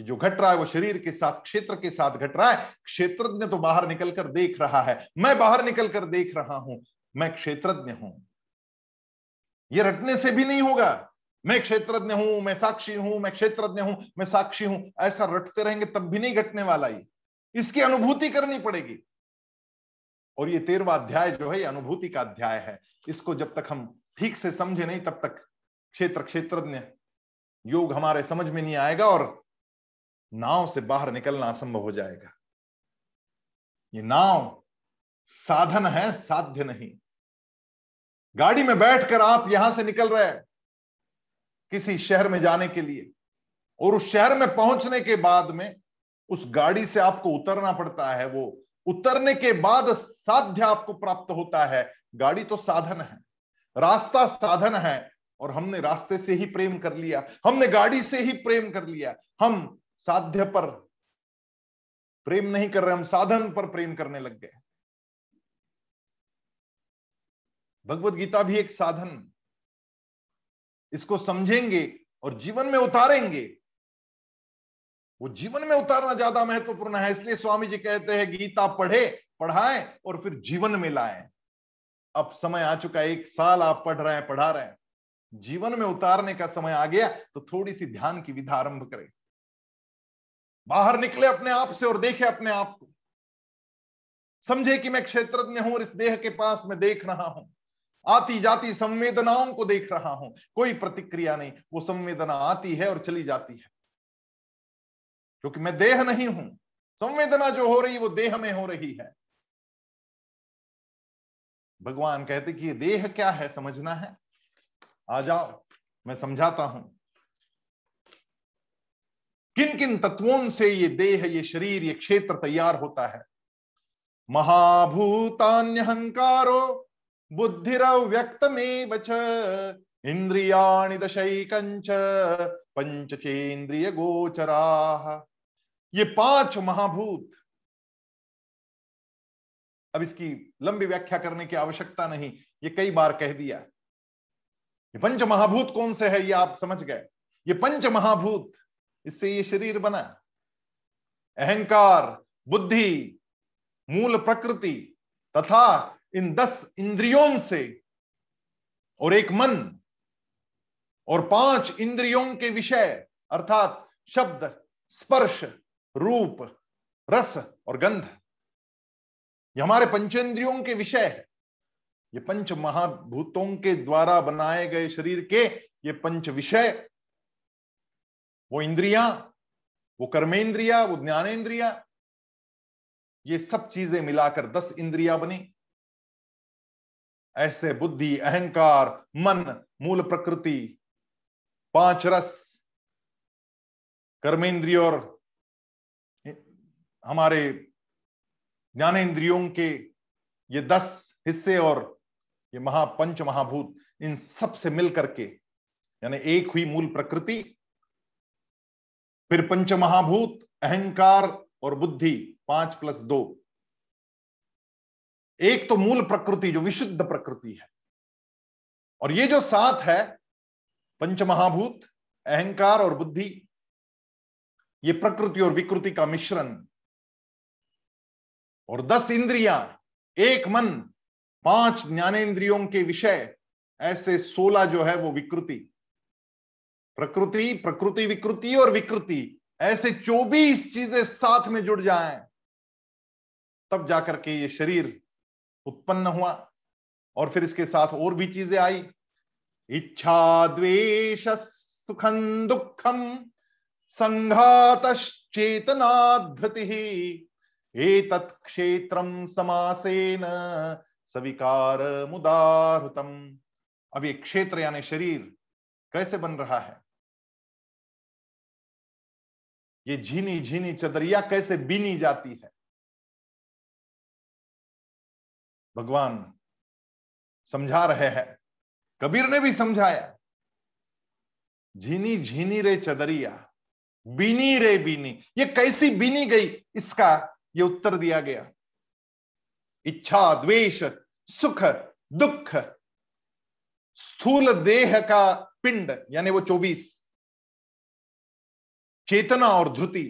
कि जो घट रहा है वो शरीर के साथ, क्षेत्र के साथ घट रहा है। क्षेत्रज्ञ तो बाहर निकलकर देख रहा है। मैं बाहर निकलकर देख रहा हूँ। मैं क्षेत्रज्ञ हूँ। यह रटने से भी नहीं होगा। मैं क्षेत्रज्ञ हूँ, मैं साक्षी हूँ, मैं क्षेत्रज्ञ हूँ, मैं साक्षी हूँ। ऐसा रटते रहेंगे तब भी नहीं घटने वाला ये। इसकी अनुभूति करनी पड़ेगी। और ये तेरवा अध्याय जो है, ये अनुभूति का अध्याय है। इसको जब तक हम ठीक से समझे नहीं, तब तक क्षेत्र, क्षेत्रज्ञ योग हमारे समझ में नहीं आएगा और नाव से बाहर निकलना असंभव हो जाएगा। ये नाव साधन है, साध्य नहीं। गाड़ी में बैठकर आप यहाँ से निकल रहे हैं किसी शहर में जाने के लिए और उस शहर में पहुँचने के बाद में उस गाड़ी से आपको उतरना पड़ता है। वो उतरने के बाद साध्य आपको प्राप्त होता है। गाड़ी तो साधन है, रास्ता साधन है और हमने रास्ते से ही प्रेम कर लिया, हमने गाड़ी से ही प्रेम कर लिया, हम साध्य पर प्रेम नहीं कर रहे, हम साधन पर प्रेम करने लग गए। भगवत गीता भी एक साधन। इसको समझेंगे और जीवन में उतारेंगे। वो जीवन में उतारना ज़्यादा महत्वपूर्ण है, इसलिए स्वामी जी कहते हैं, गीता पढ़े, पढ़ाएँ और फिर जीवन में लाएँ। अब समय आ चुका है, एक साल आप पढ़ रहे हैं, पढ़ा रहे हैं। जीवन में उतारने का समय आ गया तो थोड़ी सी ध्यान की विधा आरंभ करें। बाहर निकले अपने आप से और देखे अपने आप को। समझे कि मैं क्षेत्रज्ञ हूँ और इस देह के पास मैं देख रहा हूँ। आती जाती संवेदनाओं को देख रहा हूँ। कोई प्रतिक्रिया नहीं। वो संवेदना आती है और चली जाती है। क्योंकि मैं देह नहीं हूँ। संवेदना जो हो रही, वो देह में हो रही है। भगवान कहते कि ये देह क्या है? समझना है। आ जाओ। मैं समझाता हूँ। किन किन तत्वों से ये देह, ये शरीर, ये क्षेत्र तैयार होता है? महाभूतान्यहंकारो बुद्धिरव्यक्त में बच इंद्रियाणि दशैकंच पंचचेन्द्रिय गोचरा ये पाँच महाभूत। अब इसकी लंबी व्याख्या करने की आवश्यकता नहीं, ये कई बार कह दिया। ये पंच महाभूत कौन से है, ये आप समझ गए। ये पंच महाभूत। इससे ये शरीर बना। अहंकार, बुद्धि, मूल प्रकृति तथा इन दस इंद्रियों से और एक मन और पाँच इंद्रियों के विषय अर्थात शब्द, स्पर्श, रूप, रस और गंध। ये हमारे पंचेंद्रियों के विषय है। ये पंच महाभूतों के द्वारा बनाए गए शरीर के ये पंच विषय वो इंद्रिया, वो कर्मेंद्रिया, वो ज्ञानेन्द्रिया ये सब चीज़ें मिलाकर दस इंद्रिया बनी। ऐसे बुद्धि, अहंकार, मन, मूल प्रकृति, पाँच रस, कर्मेंद्रिय और हमारे ज्ञानेन्द्रियों के ये दस हिस्से और ये महापंच महाभूत, इन सबसे मिलकर के, यानी एक हुई मूल प्रकृति फिर पंच महाभूत अहंकार और बुद्धि, पाँच प्लस दो। एक तो मूल प्रकृति, जो विशुद्ध प्रकृति है। और ये जो सात है पंच महाभूत अहंकार और बुद्धि, ये प्रकृति और विकृति का मिश्रण। और दस इंद्रियाँ, एक मन, पाँच ज्ञानेन्द्रियों के विषय, ऐसे सोलह जो है वो विकृति। प्रकृति प्रकृति, विकृति और विकृति, ऐसे चौबीस चीज़ें साथ में जुड़ जाएँ, तब जाकर के ये शरीर उत्पन्न हुआ और फिर इसके साथ और भी चीज़ें आई। इच्छा, द्वेष सुखम दुखम संघात चेतना धृति एतत् क्षेत्रम समासेन सविकार मुदाहृतम अब ये क्षेत्र यानी शरीर कैसे बन रहा है? ये झीनी झीनी चदरिया कैसे बीनी जाती है? भगवान समझा रहे हैं। कबीर ने भी समझाया, झीनी झीनी रे चदरिया, बीनी रे बीनी। ये कैसी बीनी गई? इसका ये उत्तर दिया गया। इच्छा, द्वेष, सुख, दुख, स्थूल देह का पिंड, यानी वो चौबीस। चेतना और ध्रुति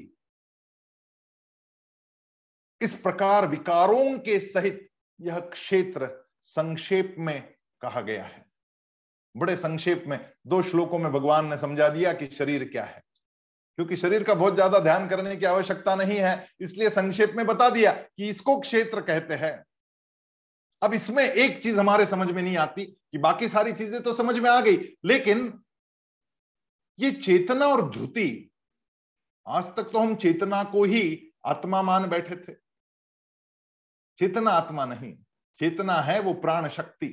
इस प्रकार विकारों के सहित यह क्षेत्र संक्षेप में कहा गया है। बड़े संक्षेप में दो श्लोकों में भगवान ने समझा दिया कि शरीर क्या है, क्योंकि शरीर का बहुत ज़्यादा ध्यान करने की आवश्यकता नहीं है, इसलिए संक्षेप में बता दिया कि इसको क्षेत्र कहते हैं। अब इसमें एक चीज़ हमारे समझ में नहीं आती कि बाकी सारी चीज़ें तो समझ में आ गई, लेकिन ये चेतना और ध्रुति आज तक तो हम चेतना को ही आत्मा मान बैठे थे। चेतना आत्मा नहीं, चेतना है वो प्राण शक्ति।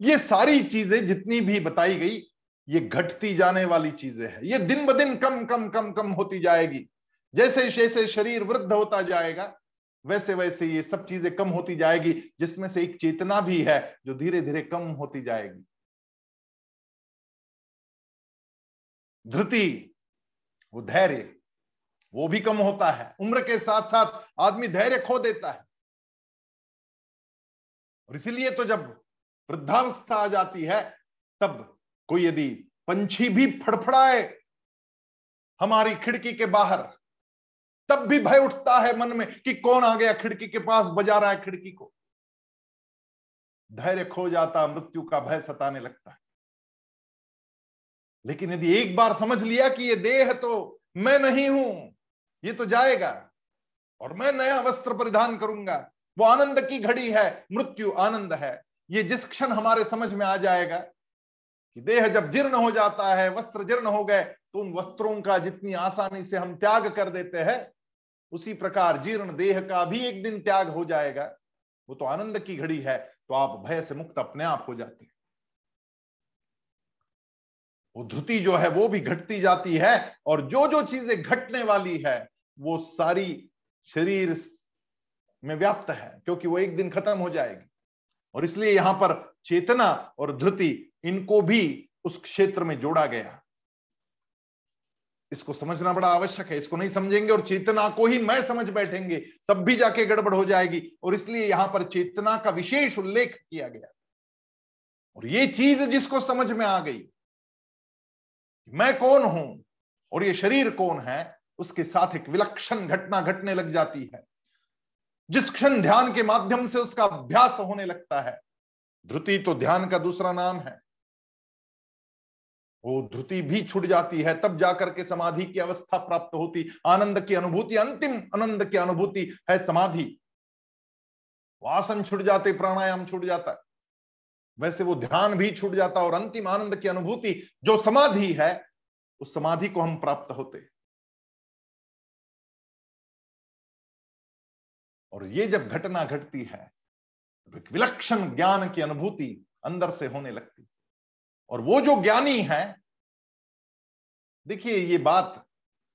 ये सारी चीज़ें जितनी भी बताई गई, ये घटती जाने वाली चीज़ें हैं। ये दिन ब दिन कम कम कम कम होती जाएगी। जैसे जैसे शरीर वृद्ध होता जाएगा, वैसे वैसे ये सब चीज़ें कम होती जाएगी, जिसमें से एक चेतना भी है जो धीरे धीरे कम होती जाएगी। धृति वो धैर्य, वो भी कम होता है। उम्र के साथ साथ आदमी धैर्य खो देता है। और इसीलिए तो जब वृद्धावस्था आ जाती है, तब कोई यदि पंछी भी फड़फड़ाए हमारी खिड़की के बाहर, तब भी भय उठता है मन में कि कौन आ गया खिड़की के पास, बजा रहा है खिड़की को। धैर्य खो जाता, मृत्यु का भय सताने लगता है। लेकिन यदि एक बार समझ लिया कि ये देह तो मैं नहीं हूँ, ये तो जाएगा। और मैं नया वस्त्र परिधान करूँगा। वो आनंद की घड़ी है, मृत्यु आनंद है। ये जिस क्षण हमारे समझ में आ जाएगा कि देह जब जीर्ण हो जाता है, वस्त्र जीर्ण हो गए तो उन वस्त्रों का जितनी आसानी से हम त्याग कर देते हैं, उसी प्रकार जीर्ण देह का भी एक दिन त्याग हो जाएगा। वो तो आनंद की घड़ी है तो आप भय से मुक्त अपने आप हो जाते हैं। वो धुति जो है, वो भी घटती जाती है और जो जो चीज़ें घटने वाली है, वो सारी शरीर में व्याप्त है, क्योंकि वो एक दिन खत्म हो जाएगी। और इसलिए यहाँ पर चेतना और धृति, इनको भी उस क्षेत्र में जोड़ा गया। इसको समझना बड़ा आवश्यक है, इसको नहीं समझेंगे और चेतना को ही मैं समझ बैठेंगे, तब भी जाके गड़बड़ हो जाएगी। और इसलिए यहाँ पर चेतना का विशेष उल्लेख किया गया। और ये चीज़ जिसको समझ में आ गई मैं कौन हूँ? और ये शरीर कौन है? उसके साथ एक विलक्षण घटना घटने लग जाती है। जिस क्षण ध्यान के माध्यम से उसका अभ्यास होने लगता है ध्रुति तो ध्यान का दूसरा नाम है। वो ध्रुति भी छुट जाती है, तब जाकर के समाधि की अवस्था प्राप्त होती। आनंद की अनुभूति, अंतिम आनंद की अनुभूति है समाधि। वासन छुट जाते, प्राणायाम छुट जाता वैसे वो ध्यान भी छूट जाता और अंतिम आनंद की अनुभूति जो समाधि है, उस समाधि को हम प्राप्त होते। और ये जब घटना घटती है तो एक विलक्षण ज्ञान की अनुभूति अंदर से होने लगती। और वो जो ज्ञानी है, देखिए ये बात,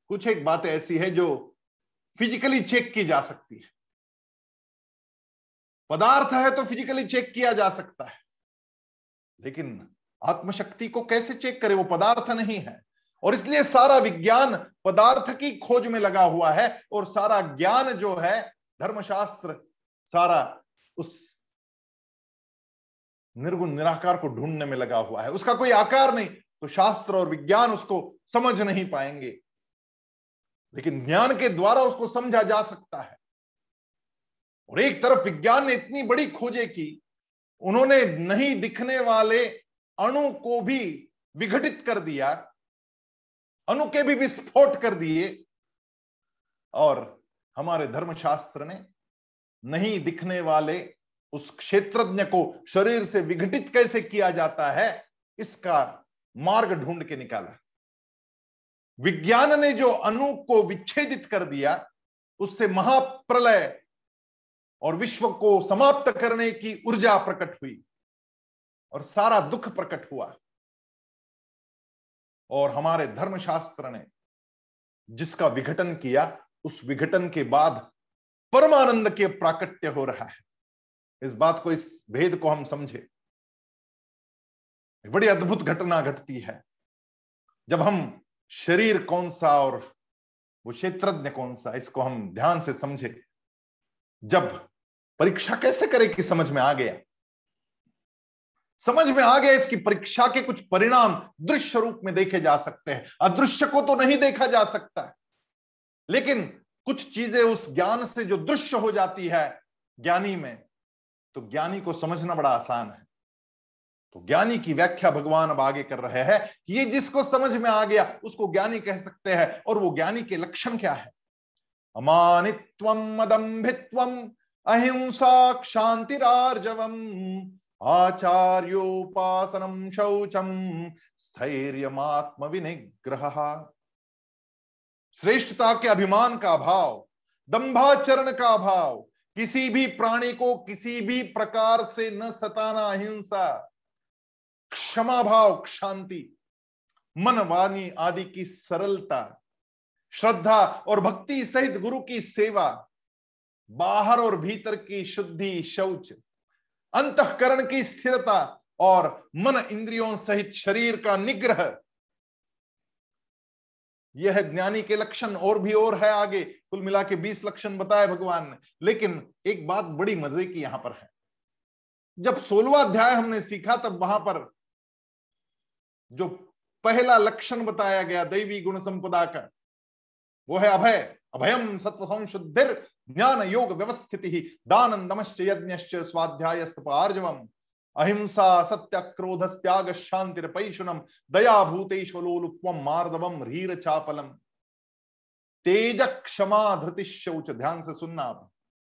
कुछ एक बात ऐसी है जो फिजिकली चेक की जा सकती है। पदार्थ है तो फिजिकली चेक किया जा सकता है। लेकिन आत्मशक्ति को कैसे चेक करे? वो पदार्थ नहीं है। और इसलिए सारा विज्ञान पदार्थ की खोज में लगा हुआ है और सारा ज्ञान जो है, धर्मशास्त्र सारा उस निर्गुण, निराकार को ढूँढने में लगा हुआ है। उसका कोई आकार नहीं तो शास्त्र और विज्ञान उसको समझ नहीं पाएँगे। लेकिन ज्ञान के द्वारा उसको समझा जा सकता है। और एक तरफ़ विज्ञान ने इतनी बड़ी खोजें की उन्होंने नहीं दिखने वाले अणु को भी विघटित कर दिया, अणु के भी विस्फोट कर दिए, और हमारे धर्मशास्त्र ने नहीं दिखने वाले उस क्षेत्रज्ञ को शरीर से विघटित कैसे किया जाता है, इसका मार्ग ढूंढ के निकाला। विज्ञान ने जो अणु को विच्छेदित कर दिया, उससे महाप्रलय और विश्व को समाप्त करने की ऊर्जा प्रकट हुई और सारा दुख प्रकट हुआ। और हमारे धर्मशास्त्र ने जिसका विघटन किया, उस विघटन के बाद परमानंद के प्राकट्य हो रहा है। इस बात को, इस भेद को हम समझे। बड़ी अद्भुत घटना घटती है। जब हम शरीर कौन सा और वो क्षेत्रज्ञ कौन सा, इसको हम ध्यान से समझे। जब परीक्षा कैसे करे कि समझ में आ गया? समझ में आ गया इसकी परीक्षा के कुछ परिणाम दृश्य रूप में देखे जा सकते हैं। अदृश्य को तो नहीं देखा जा सकता है। लेकिन कुछ चीज़ें उस ज्ञान से जो दृश्य हो जाती है, ज्ञानी में तो ज्ञानी को समझना बड़ा आसान है। तो ज्ञानी की व्याख्या भगवान अब आगे कर रहे हैं। ये जिसको समझ में आ गया, उसको ज्ञानी कह सकते हैं। और वो ज्ञानी के लक्षण क्या है? अमानित्व अदम्भित्व अहिंसा क्षांतिरार्जवम आचार्योपासनम शौचम स्थैर्यमात्म विनिग्रह श्रेष्ठता के अभिमान का भाव दंभाचरण का भाव, किसी भी प्राणी को किसी भी प्रकार से न सताना अहिंसा, क्षमा भाव शांति मन वाणी आदि की सरलता। श्रद्धा और भक्ति सहित गुरु की सेवा, बाहर और भीतर की शुद्धि, शौच, अंतकरण की स्थिरता और मन इंद्रियों सहित शरीर का निग्रह। यह ज्ञानी के लक्षण और भी और है आगे। कुल मिला के बीस लक्षण बताए भगवान ने, लेकिन एक बात बड़ी मज़े की यहाँ पर है। जब सोलवा अध्याय हमने सीखा, तब वहाँ पर जो पहला लक्षण बताया गया, दैवी गुण संपदा का वो है अभय अभयम सत्व संशुद्धिर ज्ञान योग व्यवस्थिति दान दमश्च यज्ञश्च स्वाध्याय आर्जवम अहिंसा सत्य क्रोध त्याग शांतिरपैशुनम दया भूतेश्वलोलुप्वम मार्दवम रीर चापलम तेज क्षमा धृति ध्यान से सुनना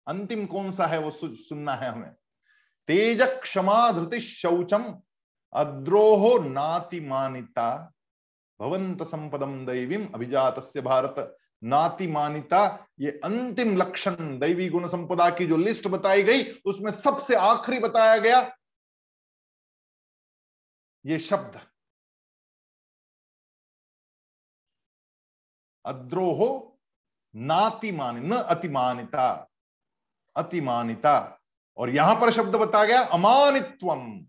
अंतिम कौन सा है वो सुनना है हमें। तेज क्षमा धृति शौचम अद्रोहो नाति मानिता भवंत संपदम दैवीम अभिजात भारत। नाति मानिता ये अंतिम लक्षण दैवी गुण संपदा की जो लिस्ट बताई गई, उसमें सबसे आखिरी बताया गया, ये शब्द। अद्रोहो, नातिमानि, न अतिमानिता अतिमानिता। और यहाँ पर शब्द बताया गया, अमानित्वम।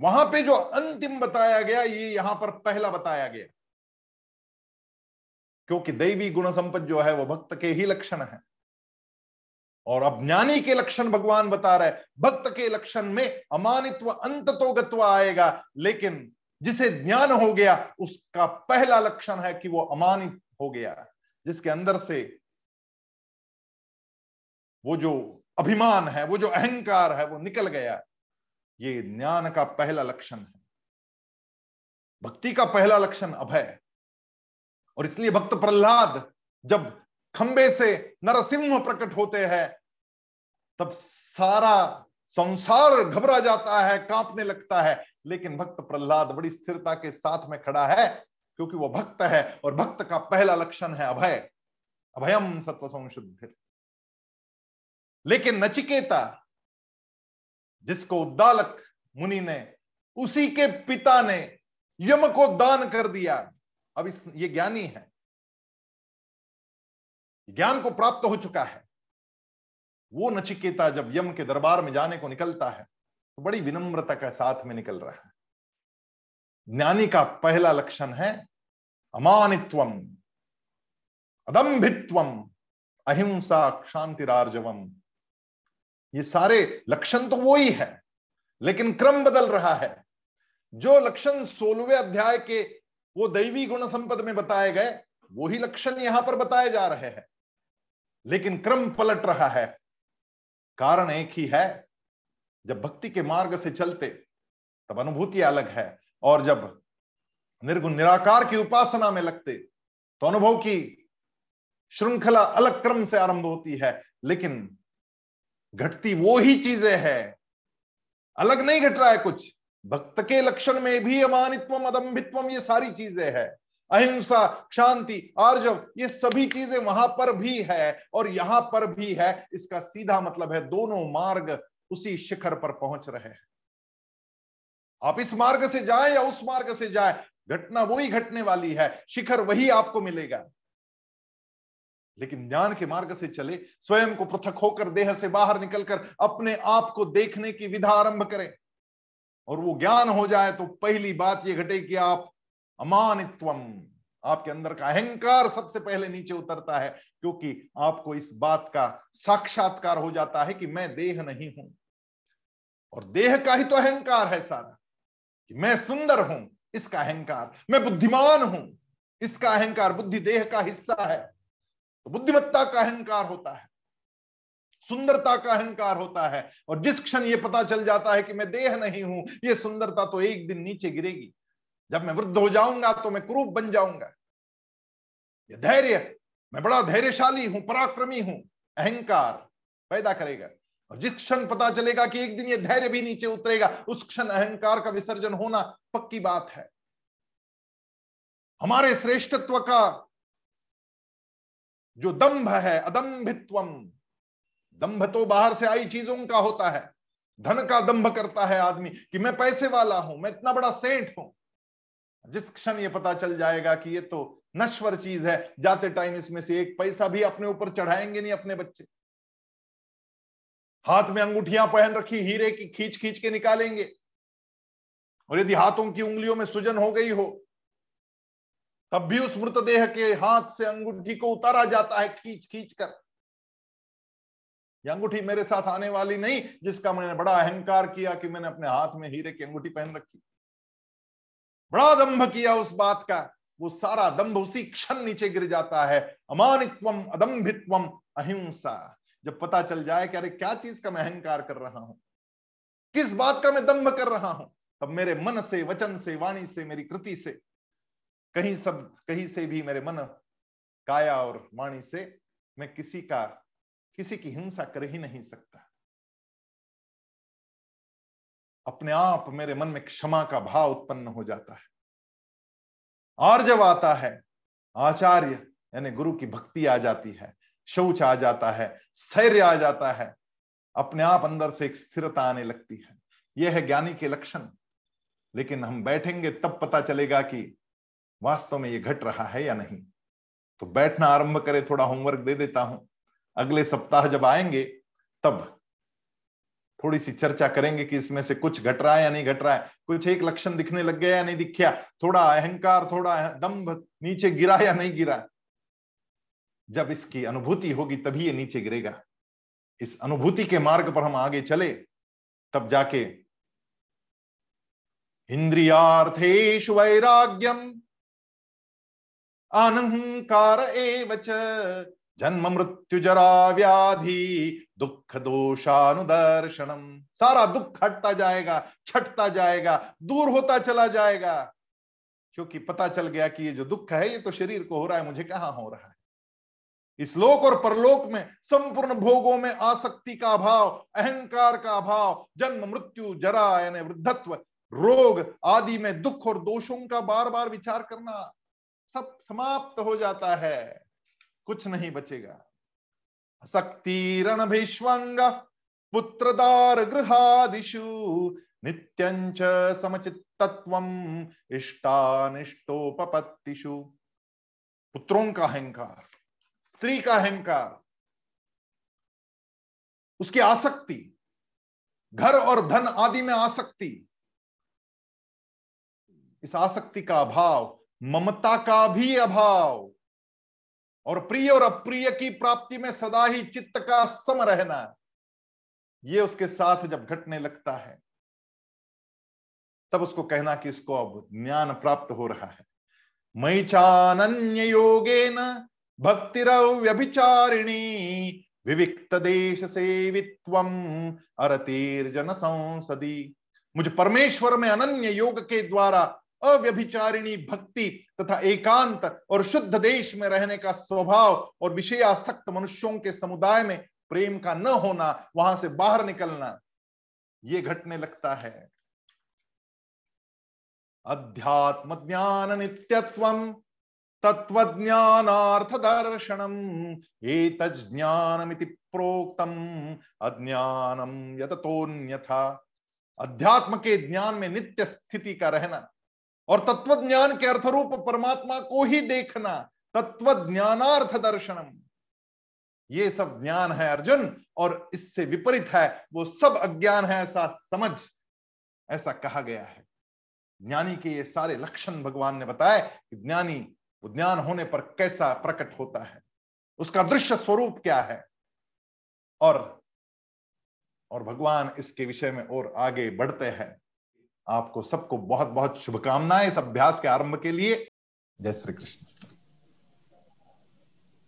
वहाँ पे जो अंतिम बताया गया, ये यहाँ पर पहला बताया गया। क्योंकि दैवी गुण संपद जो है, वो भक्त के ही लक्षण है। और अब ज्ञानी के लक्षण भगवान बता रहे भक्त के लक्षण में अमानित्व अंत तो आएगा, लेकिन जिसे ज्ञान हो गया, उसका पहला लक्षण है कि वो अमानित हो गया जिसके अंदर से वो जो अभिमान है, वो जो अहंकार है, वो निकल गया ये ज्ञान का पहला लक्षण है। भक्ति का पहला लक्षण अभय। और इसलिए भक्त प्रहलाद जब खंबे से नरसिंह प्रकट होते हैं, तब सारा संसार घबरा जाता है, कांपने लगता है। लेकिन भक्त प्रहलाद बड़ी स्थिरता के साथ में खड़ा है, क्योंकि वो भक्त है और भक्त का पहला लक्षण है अभय। अभयम सत्व संशुद्ध लेकिन नचिकेता जिसको उद्दालक मुनि ने, उसी के पिता ने यम को दान कर दिया। अब इस, ये ज्ञानी है। ज्ञान को प्राप्त हो चुका है। वो नचिकेता जब यम के दरबार में जाने को निकलता है तो बड़ी विनम्रता के साथ में निकल रहा है। ज्ञानी का पहला लक्षण है, अमानित्वम, अदम्भित्वम, अहिंसा शांतिरार्जवम ये सारे लक्षण तो वो ही है, लेकिन क्रम बदल रहा है। जो लक्षण सोलहवें अध्याय के वो दैवी गुण संपद में बताए गए वही लक्षण यहाँ पर बताए जा रहे हैं। लेकिन क्रम पलट रहा है। कारण एक ही है, जब भक्ति के मार्ग से चलते, तब अनुभूति अलग है, और जब निर्गुण निराकार की उपासना में लगते तो अनुभव की श्रृंखला अलग क्रम से आरंभ होती है, लेकिन घटती वो ही चीज़ें है। अलग नहीं घट रहा है कुछ। भक्त के लक्षण में भी अमानित्व अदम्भित्व ये सारी चीज़ें है। अहिंसा, शांति, आर्जव, ये सभी चीज़ें वहाँ पर भी है और यहाँ पर भी है। इसका सीधा मतलब है दोनों मार्ग उसी शिखर पर पहुँच रहे हैं। आप इस मार्ग से जाए या उस मार्ग से जाए, घटना वही घटने वाली है। शिखर वही आपको मिलेगा। लेकिन ज्ञान के मार्ग से चले, स्वयं को पृथक होकर, देह से बाहर निकलकर, अपने आप को देखने की विधा आरंभ करें। और वो ज्ञान हो जाए तो पहली बात ये घटे कि आप अमानित्वम, आपके अंदर का अहंकार सबसे पहले नीचे उतरता है, क्योंकि आपको इस बात का साक्षात्कार हो जाता है कि मैं देह नहीं हूँ। और देह का ही तो अहंकार है सारा, कि मैं सुंदर हूँ, इसका अहंकार, मैं बुद्धिमान हूँ, इसका अहंकार बुद्धि देह का हिस्सा है। तो बुद्धिमत्ता का अहंकार होता है, सुंदरता का अहंकार होता है, और जिस क्षण ये पता चल जाता है कि मैं देह नहीं हूँ, ये सुंदरता तो एक दिन नीचे गिरेगी। जब मैं वृद्ध हो जाऊँगा तो मैं क्रूप बन जाऊँगा। ये धैर्य, मैं बड़ा धैर्यशाली हूँ, पराक्रमी हूँ, अहंकार पैदा करेगा। और जिस क्षण पता चलेगा कि एक दिन ये धैर्य भी नीचे उतरेगा, उस क्षण अहंकार का विसर्जन होना पक्की बात है। हमारे श्रेष्ठत्व का जो दंभ है अदम्भित्वम दंभ तो बाहर से आई चीज़ों का होता है। धन का दंभ करता है आदमी कि मैं पैसे वाला हूँ, मैं इतना बड़ा सेठ हूँ। जिस क्षण ये पता चल जाएगा कि ये तो नश्वर चीज़ है, जाते टाइम इसमें से एक पैसा भी अपने ऊपर चढ़ाएँगे नहीं अपने बच्चे। हाथ में अंगूठियाँ पहन रखी, हीरे की खींच खींच के निकालेंगे। और यदि हाथों की उंगलियों में सुजन हो गई हो तब भी उस मृतदेह के हाथ से अंगूठी को उतारा जाता है खींच खींच कर। अंगूठी मेरे साथ आने वाली नहीं, जिसका मैंने बड़ा अहंकार किया कि मैंने अपने हाथ में हीरे की अंगूठी पहन रखी। बड़ा दम्भ किया उस बात का, वो सारा दम्भ उसी क्षण नीचे गिर जाता है। अमानित्वम, अदम्भित्वम, अहिंसा। जब पता चल जाए कि अरे क्या चीज़ का मैं अहंकार कर रहा हूँ, किस बात का मैं दम्भ कर रहा हूँ, तब मेरे मन से, वचन से, वाणी से, मेरी कृति से कहीं सब, कहीं से भी मेरे मन काया और वाणी से मैं किसी का, किसी की हिंसा कर ही नहीं सकता। अपने आप मेरे मन में क्षमा का भाव उत्पन्न हो जाता है। और जब आता है, आचार्य यानी गुरु की भक्ति आ जाती है, शौच आ जाता है, स्थैर्य आ जाता है, अपने आप अंदर से एक स्थिरता आने लगती है। यह है ज्ञानी के लक्षण। लेकिन हम बैठेंगे तब पता चलेगा कि वास्तव में ये घट रहा है या नहीं? तो बैठना आरंभ करे, थोड़ा होमवर्क दे देता हूँ। अगले सप्ताह जब आएँगे, तब थोड़ी सी चर्चा करेंगे कि इसमें से कुछ घट रहा है या नहीं घट रहा है। कुछ एक लक्षण दिखने लग गया या नहीं दिखा थोड़ा अहंकार, थोड़ा दम्भ नीचे गिरा या नहीं गिरा? जब इसकी अनुभूति होगी, तभी ये नीचे गिरेगा। इस अनुभूति के मार्ग पर हम आगे चले, तब जाके इंद्रियार्थेश वैराग्यम अनहंकार एवच। जन्म मृत्यु जरा व्याधि, दुख दोषानुदर्शनम। सारा दुख हटता जाएगा, छटता जाएगा, दूर होता चला जाएगा। क्योंकि पता चल गया कि ये जो दुख है, ये तो शरीर को हो रहा है, मुझे कहाँ हो रहा है? इस लोक और परलोक में, संपूर्ण भोगों में आसक्ति का अभाव, अहंकार का अभाव, जन्म मृत्यु जरा यानी वृद्धत्व, रोग आदि में दुख और दोषों का बार बार विचार करना। सब समाप्त हो जाता है। कुछ नहीं बचेगा। शक्तिरण भीष्वंग पुत्रदार गृहादिशु नित्यंच समचित्तत्व इष्टानिष्टोपत्तिषु पुत्रों का अहंकार, स्त्री का अहंकार, उसकी आसक्ति, घर और धन आदि में आसक्ति, इस आसक्ति का अभाव ममता का भी अभाव। और प्रिय और अप्रिय की प्राप्ति में सदा ही चित्त का सम रहना ये उसके साथ जब घटने लगता है, तब उसको कहना कि इसको अब ज्ञान प्राप्त हो रहा है। मई चान्य योगे न भक्तिरव्यभिचारिणी विविक्त देश सेवित्वम अरतीर्जन संसदी। मुझे परमेश्वर में अनन्य योग के द्वारा अव्यभिचारिणी भक्ति तथा एकांत और शुद्ध देश में रहने का स्वभाव और विषयासक्त मनुष्यों के समुदाय में प्रेम का न होना, वहाँ से बाहर निकलना, ये घटने लगता है। अध्यात्म ज्ञान नित्यत्व तत्व ज्ञानार्थ दर्शनम ज्ञानमिति प्रोक्तम अज्ञानम यतोन्यथा अध्यात्म के ज्ञान में नित्य स्थिति का रहना और तत्व ज्ञान के अर्थरूप परमात्मा को ही देखना तत्व ज्ञानार्थ दर्शनम। ये सब ज्ञान है अर्जुन, और इससे विपरीत है, वो सब अज्ञान है ऐसा समझ, ऐसा कहा गया है। ज्ञानी के ये सारे लक्षण भगवान ने बताए कि ज्ञानी, वो ज्ञान होने पर कैसा प्रकट होता है, उसका दृश्य स्वरूप क्या है। और और भगवान इसके विषय में और आगे बढ़ते हैं। आपको सबको बहुत बहुत शुभकामनाएँ इस अभ्यास के आरंभ के लिए। जय श्री कृष्ण।